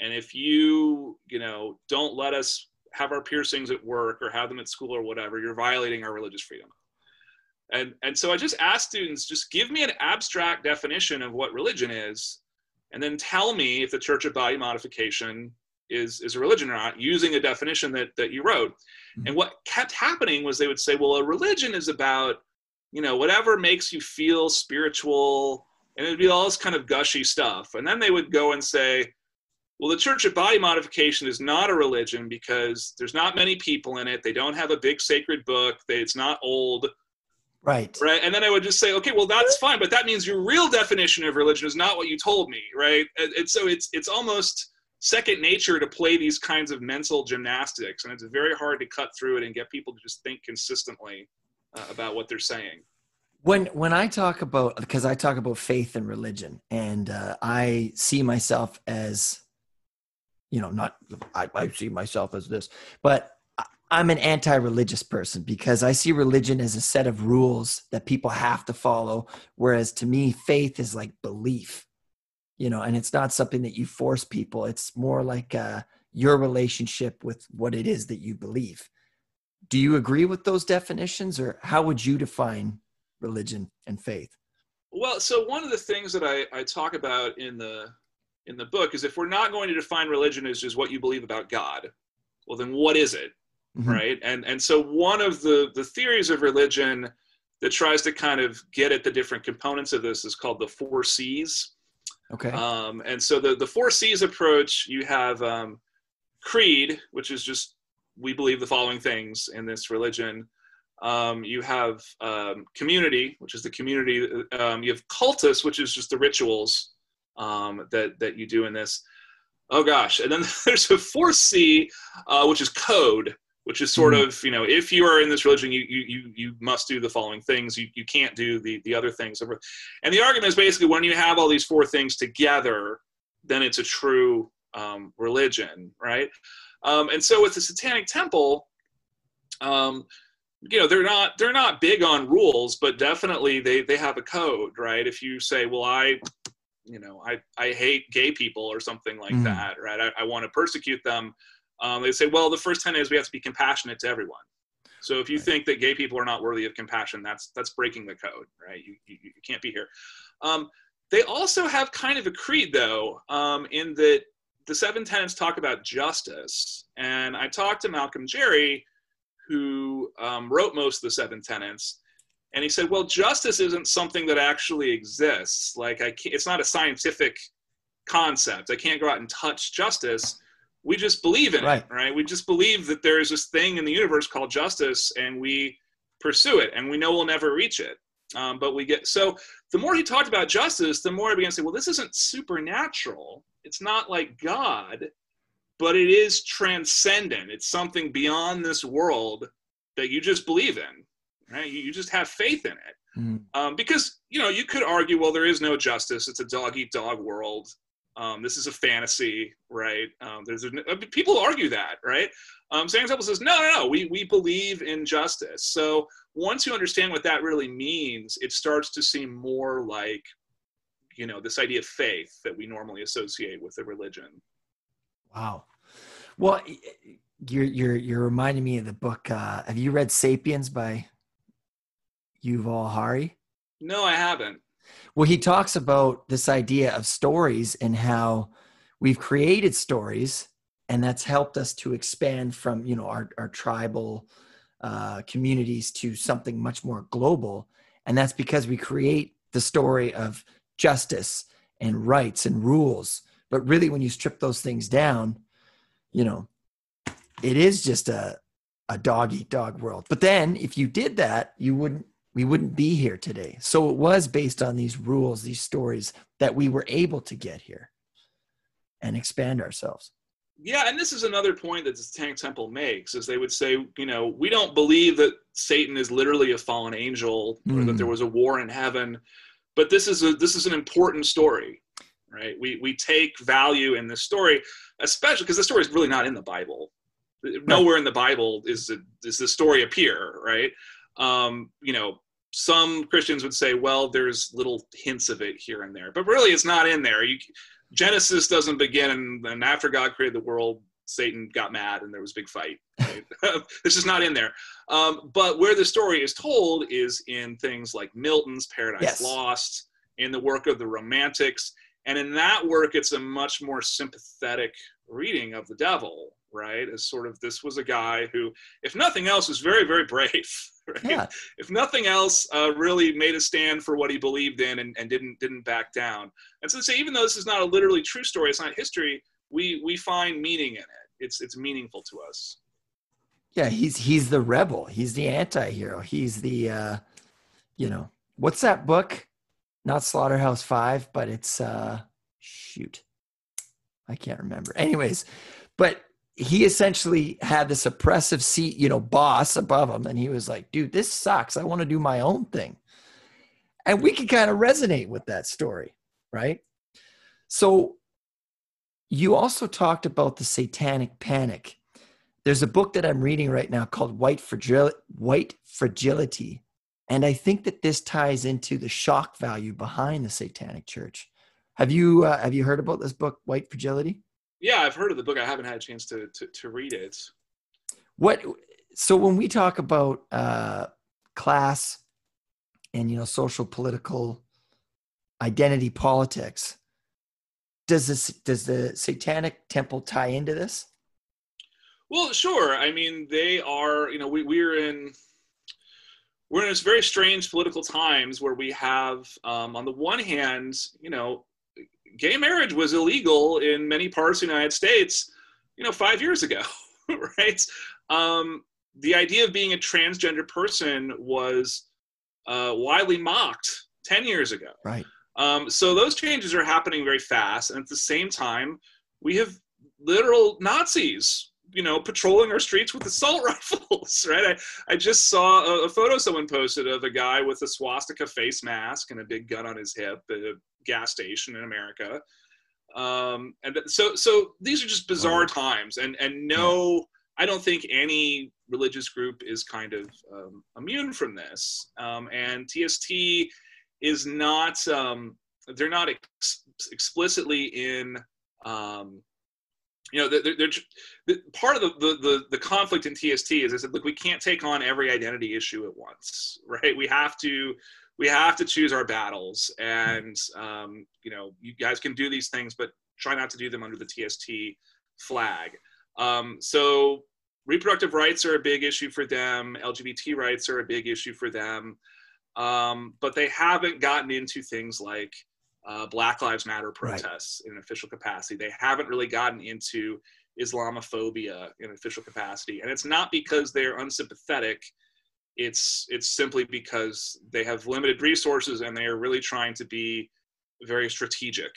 S3: And if you you know don't let us have our piercings at work or have them at school or whatever you're violating our religious freedom and, and so I just ask students, just give me an abstract definition of what religion is, and then tell me if the Church of Body Modification is, is a religion or not, using a definition that, that you wrote. Mm-hmm. And what kept happening was they would say, well, a religion is about you know, whatever makes you feel spiritual, and it'd be all this kind of gushy stuff. And then they would go and say, well, the Church of Body Modification is not a religion because there's not many people in it. They don't have a big sacred book. They, it's not old.
S1: Right.
S3: Right. And then I would just say, okay, well, that's fine, but that means your real definition of religion is not what you told me, right? And, and so it's it's almost second nature to play these kinds of mental gymnastics, and it's very hard to cut through it and get people to just think consistently uh, about what they're saying.
S1: When when I talk about because I talk about faith and religion, and uh, I see myself as, you know, not I, I see myself as this, but I'm an anti-religious person because I see religion as a set of rules that people have to follow, whereas to me, faith is like belief, you know, and it's not something that you force people. It's more like uh, your relationship with what it is that you believe. Do you agree with those definitions, or how would you define religion and faith?
S3: Well, so one of the things that I, I talk about in the in the book is if we're not going to define religion as just what you believe about God, well, then what is it? Mm-hmm. right? And and so one of the the theories of religion that tries to kind of get at the different components of this is called the four C's.
S1: Okay.
S3: Um, and so the the four C's approach, you have um, creed, which is just we believe the following things in this religion. Um, you have um, community, which is the community. Um, you have cultus, which is just the rituals um, that that you do in this. Oh gosh, and then <laughs> there's a fourth C, uh, which is code, which is sort mm-hmm. of you know if you are in this religion you you you must do the following things. You, you can't do the the other things. And the argument is basically when you have all these four things together then it's a true um, religion right? Um, and so with the satanic temple um, you know they're not they're not big on rules but definitely they they have a code right? If you say well i you know i i hate gay people or something like mm. that right? I, I want to persecute them um, they say, well, the first ten is we have to be compassionate to everyone. So if you right. think that gay people are not worthy of compassion, that's that's breaking the code, right? You, you, you can't be here. Um, they also have kind of a creed, though, um, in that the seven tenets talk about justice. And I talked to Malcolm Jarry, who um, wrote most of the seven tenets, and he said, "Well, justice isn't something that actually exists. Like, I can't, it's not a scientific concept. I can't go out and touch justice." We just believe in right. it, right? We just believe that there is this thing in the universe called justice, and we pursue it, and we know we'll never reach it. Um, but we get so the more he talked about justice, the more I began to say, well, this isn't supernatural. It's not like God, but it is transcendent. It's something beyond this world that you just believe in, right? You, you just have faith in it. Mm. Um, because you know you could argue, well, there is no justice. It's a dog eat dog world. Um, this is a fantasy, right? Um, there's people argue that, right? Um, Sam Temple says, no, no, no. We we believe in justice. So once you understand what that really means, it starts to seem more like, you know, this idea of faith that we normally associate with a religion.
S1: Wow. Well, you're you're you're reminding me of the book. Uh, have you read *Sapiens* by Yuval Harari?
S3: No, I haven't.
S1: Well, he talks about this idea of stories and how we've created stories, and that's helped us to expand from you know our, our tribal uh, communities to something much more global, and that's because we create the story of justice and rights and rules. But really, when you strip those things down, you know, it is just a a dog eat dog world. But then, if you did that, you wouldn't we wouldn't be here today. So it was based on these rules, these stories that we were able to get here and expand ourselves.
S3: Yeah, and this is another point that the Satanic Temple makes, is they would say, you know, we don't believe that Satan is literally a fallen angel or mm. that there hmm. was a war in heaven, but this is a this is an important story, right? We we take value in this story, especially because the story is really not in the Bible. Nowhere in the Bible is it, is the story appear, right? Um, you know, some Christians would say, well, there's little hints of it here and there, but really it's not in there. You, Genesis doesn't begin, and, and, after God created the world, Satan got mad and there was a big fight. Right? <laughs> this is not in there. Um, but where the story is told is in things like Milton's Paradise yes. Lost, in the work of the Romantics. And in that work, it's a much more sympathetic reading of the devil, right? As sort of this was a guy who, if nothing else, was very, very brave. <laughs> Right?
S1: Yeah.
S3: If nothing else, uh, really made a stand for what he believed in and, and didn't didn't back down. And so, to say, even though this is not a literally true story, it's not history. We we find meaning in it. It's it's meaningful to us.
S1: Yeah, he's he's the rebel. He's the anti-hero. He's the uh you know, what's that book? Not Slaughterhouse 5, but it's uh shoot. I can't remember. Anyways, but he essentially had this oppressive seat, you know, boss above him and he was like, "Dude, this sucks. I want to do my own thing." And we can kind of resonate with that story, right? So you also talked about the satanic panic there's a book that I'm reading right now called White, Fragil- White Fragility. And I think that this ties into the shock value behind the Satanic Church. Have you uh, have you heard about this book, White Fragility?
S3: Yeah, I've heard of the book. I haven't had a chance to to, to read it.
S1: What? So when we talk about uh, class and you know social political identity politics, does this does the Satanic Temple tie into this?
S3: Well, sure. I mean, they are. You know, we we're in we're in this very strange political times where we have, um, on the one hand, you know, gay marriage was illegal in many parts of the United States, you know, five years ago, <laughs> right? Um, the idea of being a transgender person was uh, widely mocked 10 years ago.
S1: Right.
S3: Um, so those changes are happening very fast. And at the same time, we have literal Nazis you know, patrolling our streets with assault <laughs> rifles, right? I, I just saw a, a, photo someone posted of a guy with a swastika face mask and a big gun on his hip a gas station in America. Um, and so, so these are just bizarre times, and and no, I don't think any religious group is kind of um, immune from this. Um, and TST is not, um, they're not ex- explicitly in um, you know, they're, they're, they're, part of the, the, the, the, conflict in TST is I said, look, we can't take on every identity issue at once, <laughs> right? We have to, we have to choose our battles and, um, you know, you guys can do these things, but try not to do them under the TST flag. Um, so reproductive rights are a big issue for them. LGBT rights are a big issue for them. Um, but they haven't gotten into things like, uh, Black Lives Matter protests right. in an official capacity. They haven't really gotten into Islamophobia in official capacity, and it's not because they're unsympathetic. It's it's simply because they have limited resources and they are really trying to be very strategic.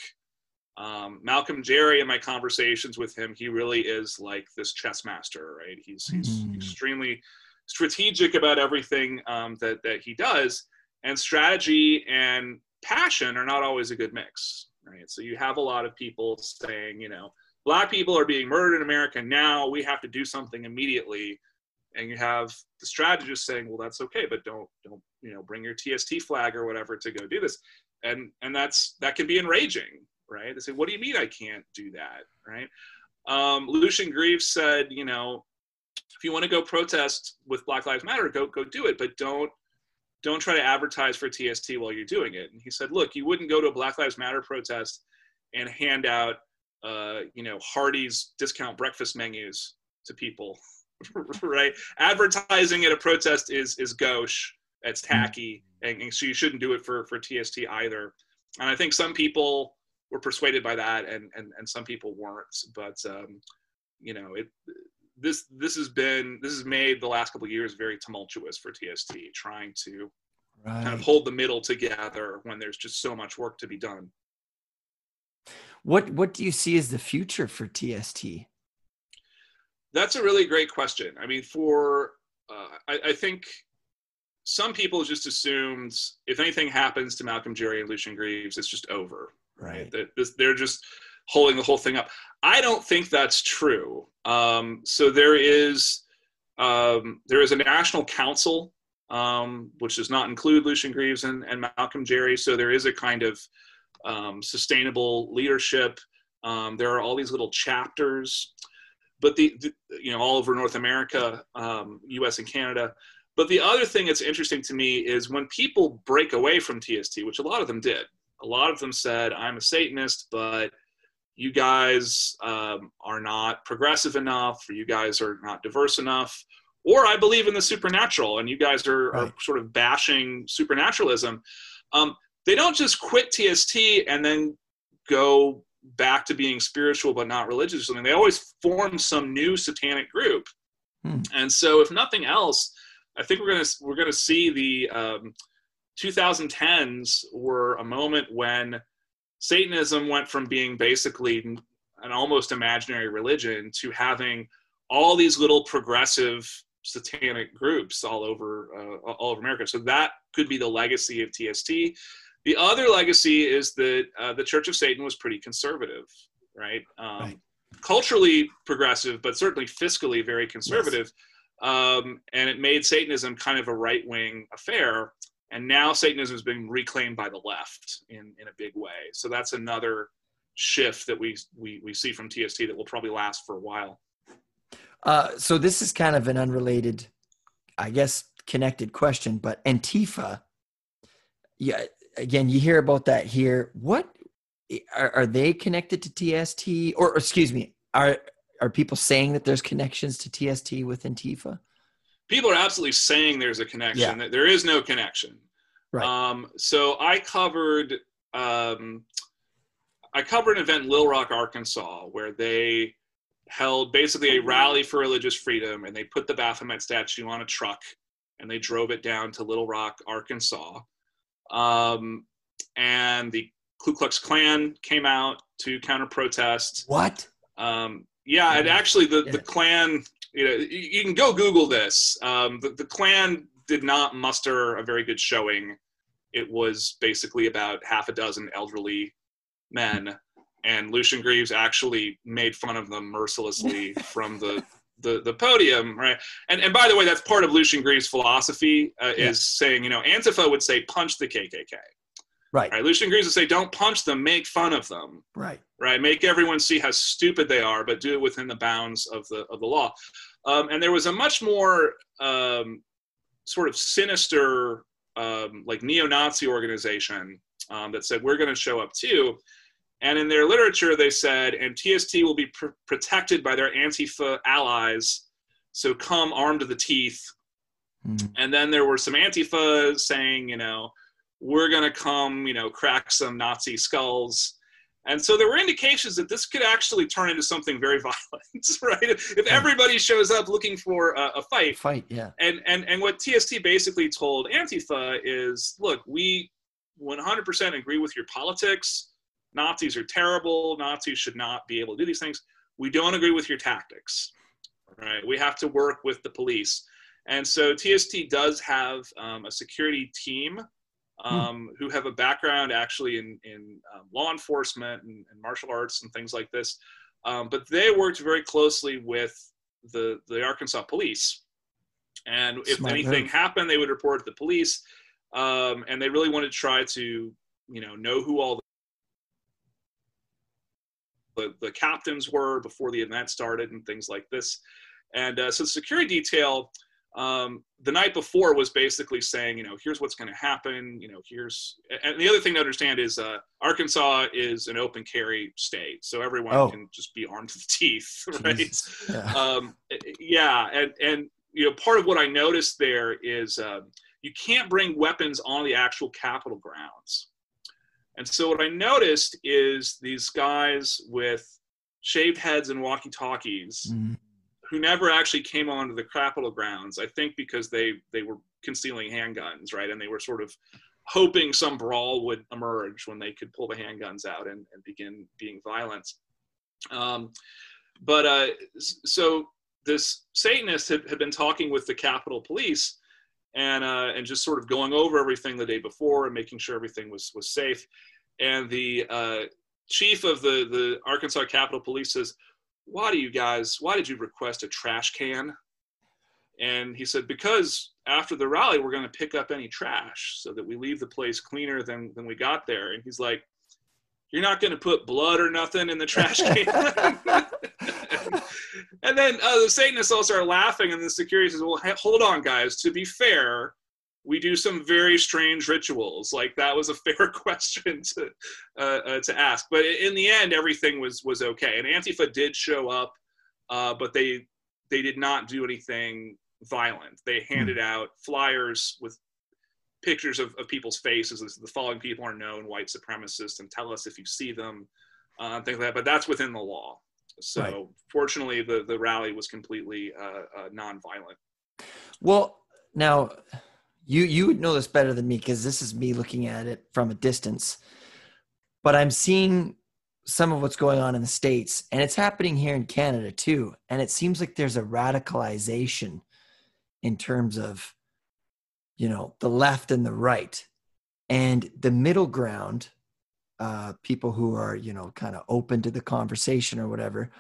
S3: Um, Malcolm Jarry, in my conversations with him, he really is like this chess master, right? He's he's mm. extremely strategic about everything um, that that he does, and strategy and passion are not always a good mix, right? So you have a lot of people saying, you know, black people are being murdered in America now. We have to do something immediately. And you have the strategist saying, well, that's okay, but don't don't you know bring your TST flag or whatever to go do this. And and that's that can be enraging, right? They say, what do you mean I can't do that, right? Um, Lucien Greaves said, you know, if you want to go protest with Black Lives Matter, go go do it, but don't don't try to advertise for TST while you're doing it. And he said, look, you wouldn't go to a Black Lives Matter protest and hand out, uh, you know, Hardee's discount breakfast menus to people, <laughs> right? Advertising at a protest is is gauche, it's mm-hmm. tacky, and, and so you shouldn't do it for for TST either. And I think some people were persuaded by that, and and and some people weren't. But um, you know, it this this has been this has made the last couple of years very tumultuous for TST, trying to right. kind of hold the middle together when there's just so much work to be done.
S1: What what do you see as the future for TST?
S3: That's a really great question. I mean, for uh, I, I think some people just assumed if anything happens to Malcolm Jarry and Lucien Greaves, it's just over.
S1: Right.
S3: That they're just holding the whole thing up. I don't think that's true. Um, so there is um, there is a national council um, which does not include Lucien Greaves and, and, Malcolm Jarry. So there is a kind of um, sustainable leadership. Um, there are all these little chapters, but the, the you know all over North America, U.S. Um, and Canada. But the other thing that's interesting to me is when people break away from TST, which a lot of them did. A lot of them said, "I'm a Satanist, but." you guys um, are not progressive enough, or you guys are not diverse enough, or I believe in the supernatural, and you guys are, right. are sort of bashing supernaturalism. Um, they don't just quit TST and then go back to being spiritual but not religious. I mean, they always form some new satanic group. Hmm. And so, if nothing else, I think we're gonna we're gonna see the um, 2010s were a moment when Satanism went from being basically an almost imaginary religion to having all these little progressive satanic groups all over uh, all over America. So that could be the legacy of TST. The other legacy is that uh, the Church of Satan was pretty conservative, right? Um, right. Culturally progressive, but certainly fiscally very conservative. Yes. Um, and it made Satanism kind of a right wing affair and now satanism has been reclaimed by the left in, in a big way so that's another shift that we, we we see from tst that will probably last for a while
S1: uh, so this is kind of an unrelated i guess connected question but antifa yeah again you hear about that here what are, are they connected to tst or, or excuse me are are people saying that there's connections to tst with antifa
S3: people are absolutely saying there's a connection. Yeah. There is no connection. Right. Um, so I covered um, I covered an event in Little Rock, Arkansas, where they held basically a rally for religious freedom, and they put the Baphomet statue on a truck and they drove it down to Little Rock, Arkansas. Um, and the Ku Klux Klan came out to counter protest.
S1: What?
S3: Um, yeah, and actually, the, the Klan you know, you can go Google this. Um, the, the Klan did not muster a very good showing. It was basically about half a dozen elderly men, <laughs> and Lucien Greaves actually made fun of them mercilessly from the, the the podium, right? And and by the way, that's part of Lucien Greaves' philosophy uh, yeah. is saying, you know, Antifa would say punch the KKK.
S1: Right.
S3: Right. Lucien Greaves would say, don't punch them, make fun of them.
S1: Right.
S3: Right. Make everyone see how stupid they are, but do it within the bounds of the of the law. Um, and there was a much more um, sort of sinister, um, like neo-Nazi organization um, that said we're going to show up too. And in their literature, they said, and TST will be pr- protected by their Antifa allies. So come armed to the teeth. Mm-hmm. And then there were some Antifa saying, you know, we're going to come, you know, crack some Nazi skulls. And so there were indications that this could actually turn into something very <laughs> violent, right? If everybody shows up looking for a, a fight.
S1: Fight, yeah.
S3: And, and, and what TST basically told Antifa is, look, we 100% agree with your politics. Nazis are terrible. Nazis should not be able to do these things. We don't agree with your tactics, right? We have to work with the police. And so TST does have um, a security team Hmm. um, who have a background actually in, in um, law enforcement and, and, martial arts and things like this. Um, but they worked very closely with the, the Arkansas police. And if Smart anything move. happened, they would report to the police. Um, and they really wanted to try to, you know, know who all the, the captains were before the event started and things like this. And uh, so the security detail um, the night before was basically saying, you know, here's what's going to happen. You know, here's and the other thing to understand is uh, Arkansas is an open carry state, so everyone oh. can just be armed to the <laughs> teeth, right? Yeah. Um, yeah, and and you know, part of what I noticed there is um, you can't bring weapons on the actual Capitol grounds. And so what I noticed is these guys with shaved heads and walkie-talkies. Mm-hmm who never actually came onto the Capitol grounds. I think because they they were concealing handguns, right, and they were sort of hoping some brawl would emerge when they could pull the handguns out and, and begin being violent. Um, but uh, so this Satanist had, had, been talking with the Capitol Police and uh, and just sort of going over everything the day before and making sure everything was was safe. And the uh, chief of the the Arkansas Capitol Police says, why do you guys, why did you request a trash can? And he said, because after the rally, we're going to pick up any trash so that we leave the place cleaner than, than we got there. And he's like, you're not going to put blood or nothing in the trash <laughs> can. <laughs> and then uh, the Satanists all start laughing, and the security says, well, hold on, guys. To be fair, we do some very strange rituals. Like that was a <laughs> fair question to uh, uh, to ask. But in the end, everything was was okay. And Antifa did show up, uh, but they they did not do anything violent. They hmm. handed out flyers with pictures of, of people's faces. The following people are known white supremacists, and tell us if you see them, uh, things like that. But that's within the law. So right. fortunately, the the rally was completely uh, uh, nonviolent.
S1: Well, now you you would know this better than me because this is me looking at it from a distance. But I'm seeing some of what's going on in the states, and it's happening here in Canada too. And it seems like there's a radicalization in terms of you know the left and the right, and the middle ground. Uh, people who are you know kind of open to the conversation or whatever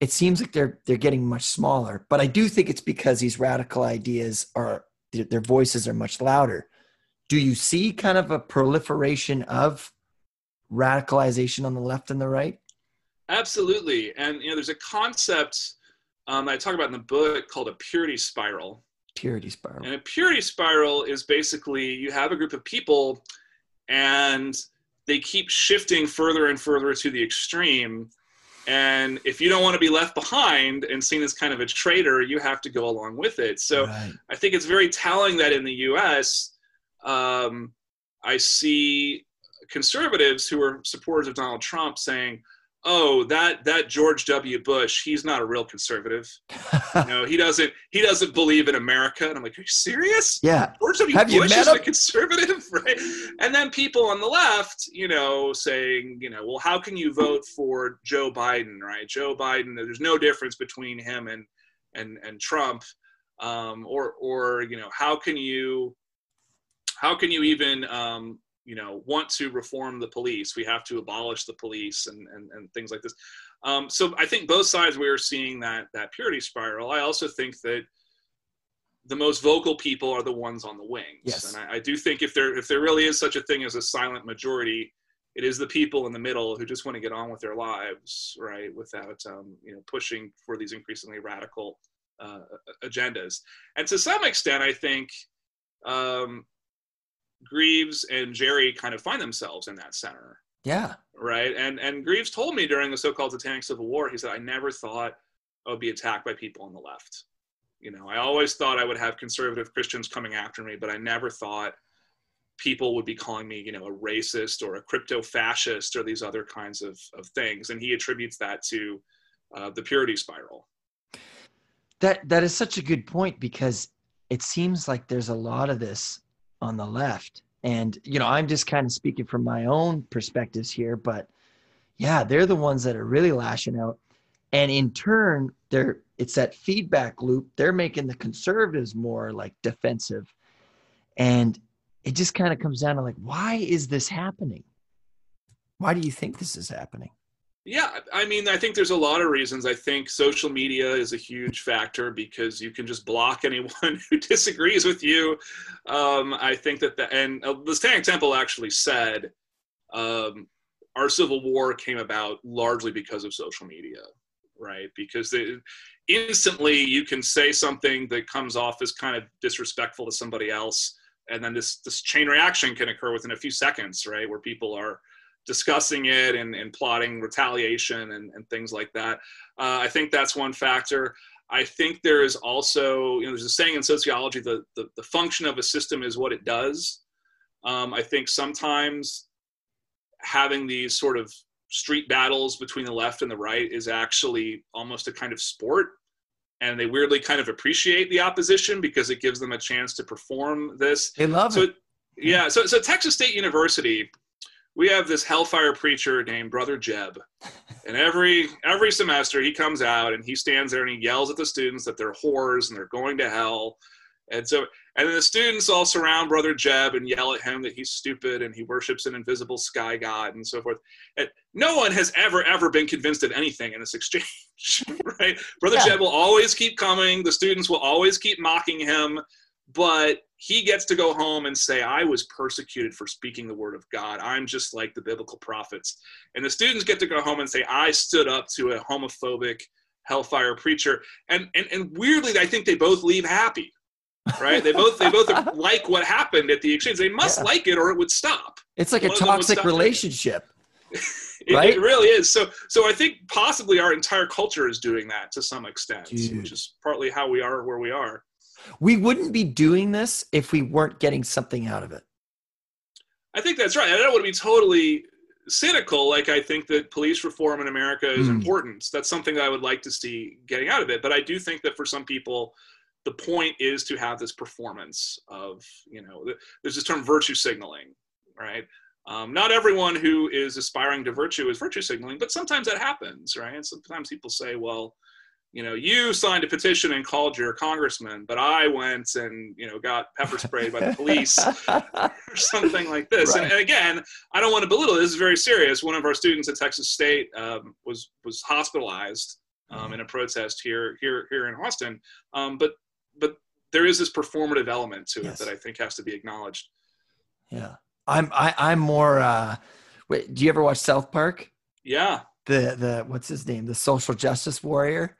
S1: it seems like they're they're getting much smaller but i do think it's because these radical ideas are their voices are much louder. Do you see kind of a proliferation of radicalization on the left and the right?
S3: Absolutely. And you know, there's a concept um, I talk about in the book called a purity spiral.
S1: Purity spiral.
S3: And a purity spiral is basically you have a group of people and they keep shifting further and further to the extreme and if you don't want to be left behind and seen as kind of a traitor, you have to go along with it. So right. I think it's very telling that in the US, um, I see conservatives who are supporters of Donald Trump saying, oh that that george w. Bush he's not a real conservative. You know he doesn't he doesn't believe in america. And i'm like are you serious?
S1: Yeah.
S3: George w. Have bush is him? a conservative <laughs> right? And then people on the left you know saying you know well how can you vote for joe biden right? Joe biden there's no difference between him and and and trump. Um, or or you know how can you how can you even um, you know want to reform the police. We have to abolish the police and and, and things like this. Um, so i think both sides we are seeing that that purity spiral. I also think that the most vocal people are the ones on the wings.
S1: Yes.
S3: and I, I do think if there if there really is such a thing as a silent majority it is the people in the middle who just want to get on with their lives right without um, you know pushing for these increasingly radical uh, agendas. And to some extent i think um, Greaves and Jarry kind of find themselves in that center.
S1: Yeah.
S3: Right. And and Greaves told me during the so-called Satanic Civil War, he said, I never thought I would be attacked by people on the left. You know, I always thought I would have conservative Christians coming after me, but I never thought people would be calling me, you know, a racist or a crypto fascist or these other kinds of, of things. And he attributes that to uh, the purity spiral.
S1: That that is such a good point because it seems like there's a lot of this on the left. And, you know, I'm just kind of speaking from my own perspectives here, but yeah, they're the ones that are really lashing out. And in turn, they're it's that feedback loop. They're making the conservatives more like defensive. And it just kind of comes down to like, why is this happening? Why do you think this is happening?
S3: Yeah, I mean, I think there's a lot of reasons. I think social media is a huge factor because you can just block <laughs> anyone who disagrees with you. Um, I think that the and uh, the Satanic Temple actually said um, our civil war came about largely because of social media, right? Because they, instantly you can say something that comes off as kind of disrespectful to somebody else, and then this this chain reaction can occur within a few seconds, right? Where people are discussing it and, and plotting retaliation and, and things like that. Uh, I think that's one factor. I think there is also, you know, there's a saying in sociology that the, the function of a system is what it does. Um, I think sometimes having these sort of street battles between the left and the right is actually almost a kind of sport. And they weirdly kind of appreciate the opposition because it gives them a chance to perform this.
S1: They love
S3: so,
S1: it.
S3: Yeah. So, so Texas State University we have this hellfire preacher named Brother Jed. And every every semester he comes out and he stands there and he yells at the students that they're whores and they're going to hell. And so and then the students all surround Brother Jed and yell at him that he's stupid and he worships an invisible sky god and so forth. And no one has ever, ever been convinced of anything in this exchange, <laughs> right? Brother yeah. Jed will always keep coming. The students will always keep mocking him but he gets to go home and say, I was persecuted for speaking the word of God. I'm just like the biblical prophets. And the students get to go home and say, I stood up to a homophobic hellfire preacher. And, and, and weirdly, I think they both leave happy. right? They both they both <laughs> like what happened at the exchange. They must
S1: Yeah.
S3: like it or it would stop.
S1: It's like
S3: One
S1: a
S3: of them would
S1: toxic relationship. <laughs>
S3: It,
S1: Right?
S3: it really is. So so I think possibly our entire culture is doing that to some extent,
S1: Dude.
S3: which is partly how we are where we are.
S1: We wouldn't be doing this if we weren't getting something out of it.
S3: I think that's right. I don't want to be totally cynical. Like I think that police reform in America is
S1: Mm.
S3: important. That's something that I would like to see getting out of it. But I do think that for some people, the point is to have this performance of, you know, there's this term virtue signaling, right? Um, not everyone who is aspiring to virtue is virtue signaling, but sometimes that happens, right? And sometimes people say, well, you know, you signed a petition and called your congressman, but I went and, you know, got pepper sprayed by the police <laughs> or something like this. And,
S1: Right.
S3: and again, I don't want to belittle. This is very serious. One of our students at Texas State um, was was hospitalized um, in a protest here here here in Austin. Um, but but there is this performative element to
S1: Yes.
S3: it that I think has to be acknowledged.
S1: yeah. I'm I, I'm more uh wait, do you ever watch South Park?
S3: Yeah,
S1: The the what's his name? The social justice warrior?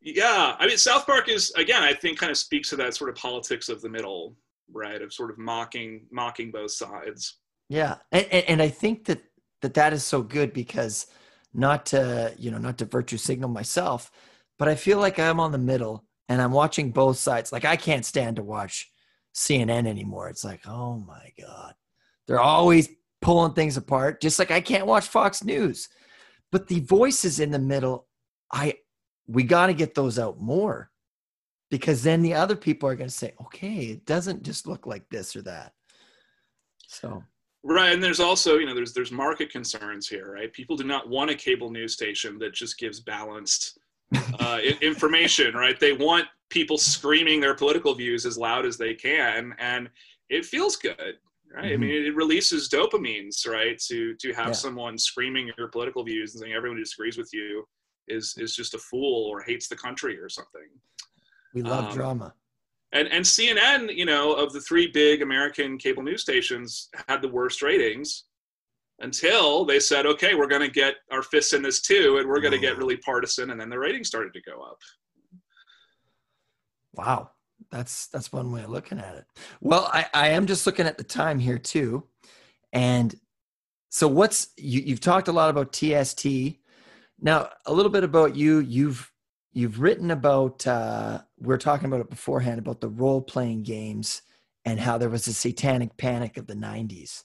S3: Yeah. I mean, South Park is again. I think kind of speaks to that sort of politics of the middle, right? Of sort of mocking mocking both sides.
S1: Yeah, and, and, and I think that, that that is so good because not to you know not to virtue signal myself, but I feel like I'm on the middle and I'm watching both sides. Like I can't stand to watch CNN anymore. It's like oh my god, they're always pulling things apart. Just like I can't watch Fox News, but the voices in the middle, I we got to get those out more because then the other people are going to say, okay, it doesn't just look like this or that. So.
S3: Right, and there's also you know there's there's market concerns here, right? People do not want a cable news station that just gives balanced <laughs> uh, information, right? They want people screaming their political views as loud as they can, and it feels good, right? I
S1: Mhm.
S3: mean, it releases dopamines, right? To to have
S1: Yeah.
S3: someone screaming your political views and saying everyone disagrees with you is is just a fool or hates the country or something.
S1: We love
S3: Um,
S1: drama.
S3: And and CNN, you know, of the three big American cable news stations, had the worst ratings until they said, okay, we're going to get our fists in this too, and we're going to get
S1: Oh.
S3: really partisan, and then the ratings started to go up.
S1: Wow. That's that's one way of looking at it. Well, I, I am just looking at the time here too. And so what's you, you've talked a lot about TST. Now, a little bit about you. You've you've written about uh we are talking about it beforehand about the role playing games and how there was a satanic panic of the 90s.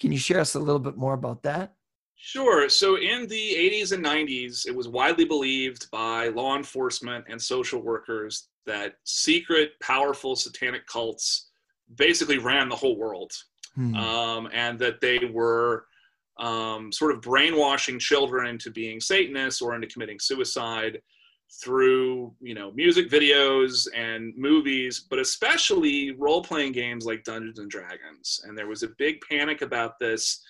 S1: Can you share us a little bit more about that?
S3: Sure. So in the 80s and 90s, it was widely believed by law enforcement and social workers that secret, powerful satanic cults basically ran the whole world.
S1: Hmm.
S3: um, and that they were um, sort of brainwashing children into being Satanists or into committing suicide through you know music videos and movies, but especially role-playing games like Dungeons and Dragons. And there was a big panic about this.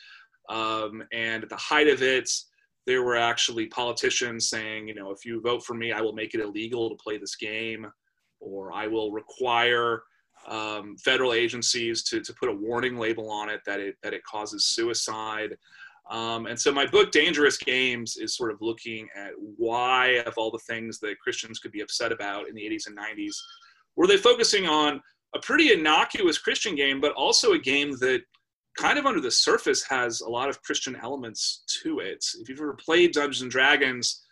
S3: Um, and at the height of it, there were actually politicians saying, you know, if you vote for me, I will make it illegal to play this game, or I will require um, federal agencies to, to put a warning label on it that it that it causes suicide. Um, and so my book dangerous games is sort of looking at why of all the things that christians could be upset about in the 80s and 90s were they focusing on a pretty innocuous christian game but also a game that kind of under the surface has a lot of christian elements to it if you've ever played dungeons and dragons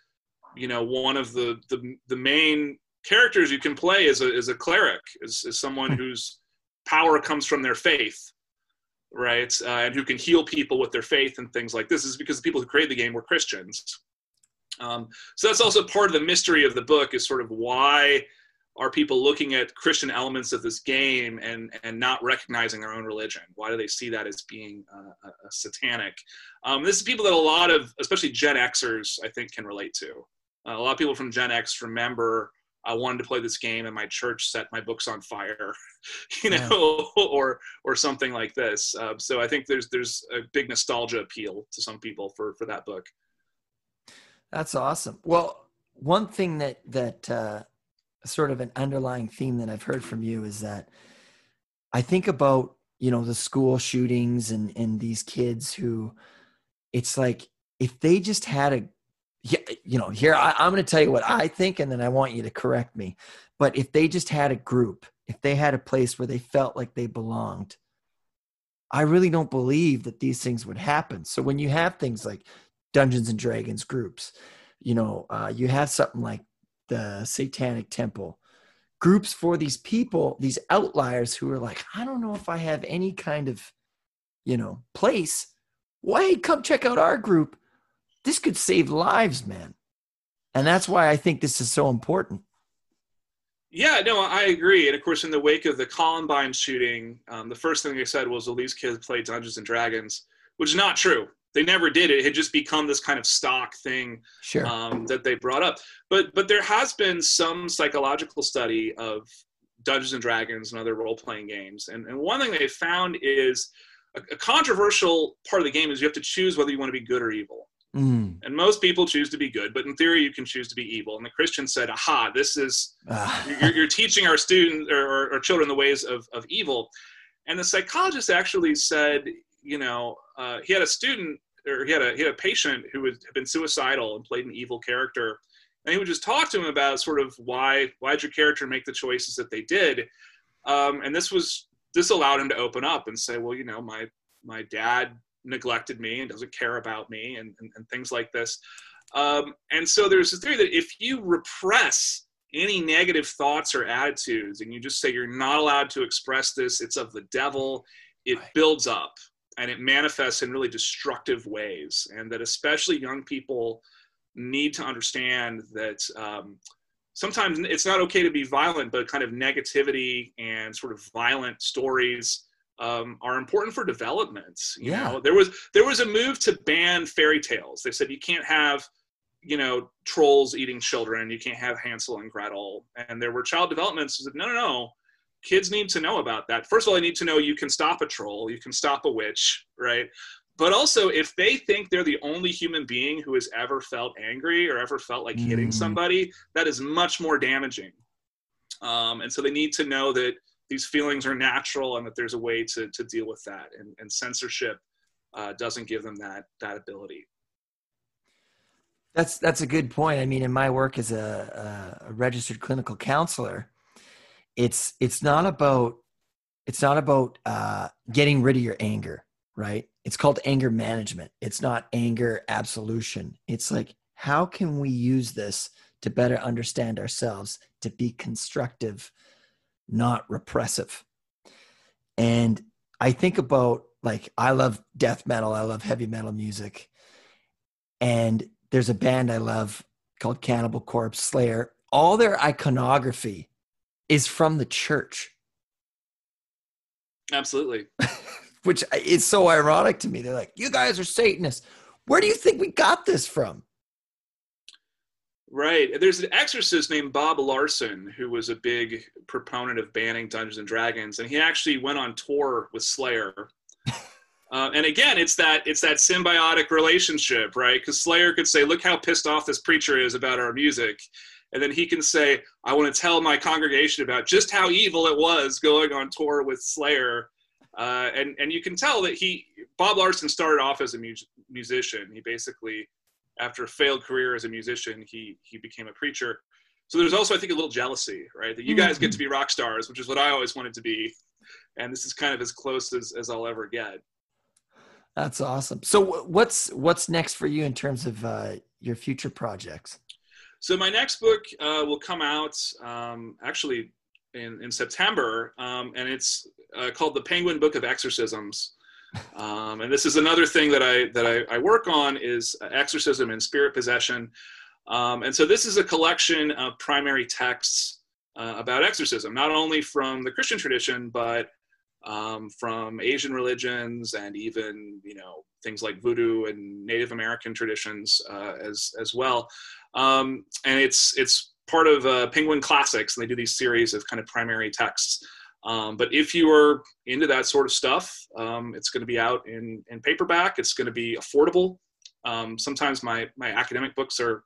S3: you know one of the the, the main characters you can play as a, is a cleric as, is someone whose power comes from their faith right? Uh, and who can heal people with their faith and things like this is because the people who created the game were christians. Um, so that's also part of the mystery of the book is sort of why are people looking at christian elements of this game and and not recognizing their own religion? Why do they see that as being uh, a, a satanic? Um, this is people that a lot of especially gen xers i think can relate to. Uh, a lot of people from gen x remember I wanted to play this game and my church set my books on fire, <laughs> you know, <laughs> or or something like this. Uh, so I think there's there's a big nostalgia appeal to some people for for that book.
S1: That's awesome. Well, one thing that that uh, sort of an underlying theme that I've heard from you is that I think about you know the school shootings and and these kids who it's like if they just had a yeah, you know, here I, I'm going to tell you what I think, and then I want you to correct me. But if they just had a group, if they had a place where they felt like they belonged, I really don't believe that these things would happen. So when you have things like Dungeons and Dragons groups, you know, uh, you have something like the Satanic Temple, groups for these people, these outliers who are like, I don't know if I have any kind of, you know, place. Why come check out our group? This could save lives, man. And that's why I think this is so important.
S3: Yeah, no, I agree. And of course, in the wake of the Columbine shooting, um, the first thing they said was, well, these kids play Dungeons and Dragons, which is not true. They never did it. It had just become this kind of stock thing
S1: sure.
S3: um, that they brought up. But but there has been some psychological study of Dungeons and Dragons and other role playing games, and, and one thing they found is a, a controversial part of the game is you have to choose whether you want to be good or evil.
S1: Mm.
S3: And most people choose to be good, but in theory, you can choose to be evil. And the Christian said, "Aha! This is
S1: Ah.
S3: you're, you're teaching our students or, or, or children the ways of, of evil." And the psychologist actually said, you know, uh, he had a student or he had a he had a patient who had been suicidal and played an evil character, and he would just talk to him about sort of why why did your character make the choices that they did, um, and this was this allowed him to open up and say, well, you know, my my dad neglected me and doesn't care about me and, and, and things like this. Um, and so there's a theory that if you repress any negative thoughts or attitudes and you just say you're not allowed to express this, it's of the devil, it
S1: Right.
S3: builds up and it manifests in really destructive ways. And that especially young people need to understand that um, sometimes it's not okay to be violent, but kind of negativity and sort of violent stories um, are important for developments. You
S1: Yeah.
S3: know, there was there was a move to ban fairy tales. They said you can't have you know trolls eating children. You can't have Hansel and Gretel. And there were child developments that said no, no, no. Kids need to know about that. First of all, they need to know you can stop a troll, you can stop a witch, right? But also, if they think they're the only human being who has ever felt angry or ever felt like hitting
S1: Mm.
S3: somebody, that is much more damaging. Um, and so they need to know that these feelings are natural and that there's a way to, to deal with that. And, and censorship uh, doesn't give them that, that ability.
S1: That's that's a good point. I mean, in my work as a, a, registered clinical counselor, it's it's not about it's not about uh, getting rid of your anger, right? It's called anger management. It's not anger absolution. It's like how can we use this to better understand ourselves, to be constructive, not repressive. And I think about like I love death metal, I love heavy metal music, and there's a band I love called Cannibal Corpse Slayer. All their iconography is from the church,
S3: Absolutely. <laughs>
S1: which is so ironic to me. They're like, "You guys are Satanists. Where do you think we got this from?"
S3: Right. There's an exorcist named Bob Larson who was a big proponent of banning Dungeons and Dragons, and he actually went on tour with Slayer. <laughs> Uh, and again, it's that it's that symbiotic relationship, right? Because Slayer could say, "Look how pissed off this preacher is about our music," and then he can say, "I want to tell my congregation about just how evil it was going on tour with Slayer." Uh, and and you can tell that he Bob Larson started off as a mu- musician. He basically after a failed career as a musician, he he became a preacher. So there's also, I think, a little jealousy, right? That you guys get to be rock stars, which is what I always wanted to be, and this is kind of as close as, as I'll ever get.
S1: That's awesome. So, what's what's next for you in terms of uh, your future projects?
S3: So my next book uh, will come out um, actually in, in September, um, and it's uh, called The Penguin Book of Exorcisms. Um, and this is another thing that I that I, I work on is exorcism and spirit possession. Um, and so this is a collection of primary texts uh, about exorcism, not only from the Christian tradition, but um, from Asian religions and even you know things like voodoo and Native American traditions uh, as as well. Um, and it's it's part of uh, Penguin Classics, and they do these series of kind of primary texts. Um, but if you are into that sort of stuff, um, it's going to be out in, in paperback. It's going to be affordable. Um, sometimes my, my academic books are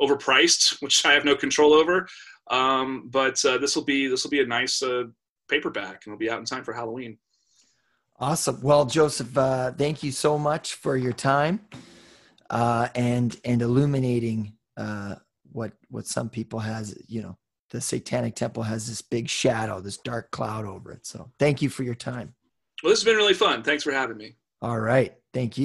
S3: overpriced, <laughs> which I have no control over. Um, but uh, this will be this will be a nice uh, paperback, and it'll be out in time for Halloween.
S1: Awesome. Well, Joseph, uh, thank you so much for your time. uh, and and illuminating uh, what what some people has. You know, the Satanic Temple has this big shadow, this dark cloud over it. So thank you for your time.
S3: Well, this has been really fun. Thanks for having me.
S1: All right, thank you.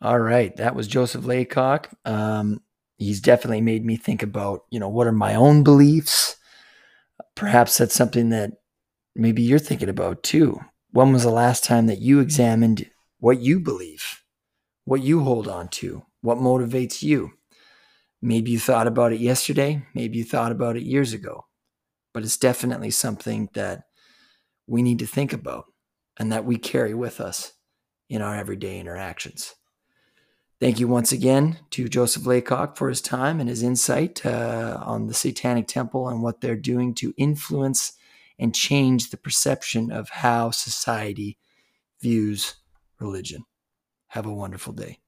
S1: All right, that was Joseph Laycock. Um, he's definitely made me think about, you know, what are my own beliefs? Perhaps that's something that maybe you're thinking about too. When was the last time that you examined what you believe, what you hold on to, what motivates you? Maybe you thought about it yesterday, maybe you thought about it years ago, but it's definitely something that we need to think about and that we carry with us in our everyday interactions. Thank you once again to Joseph Laycock for his time and his insight uh, on the Satanic Temple and what they're doing to influence and change the perception of how society views religion. Have a wonderful day.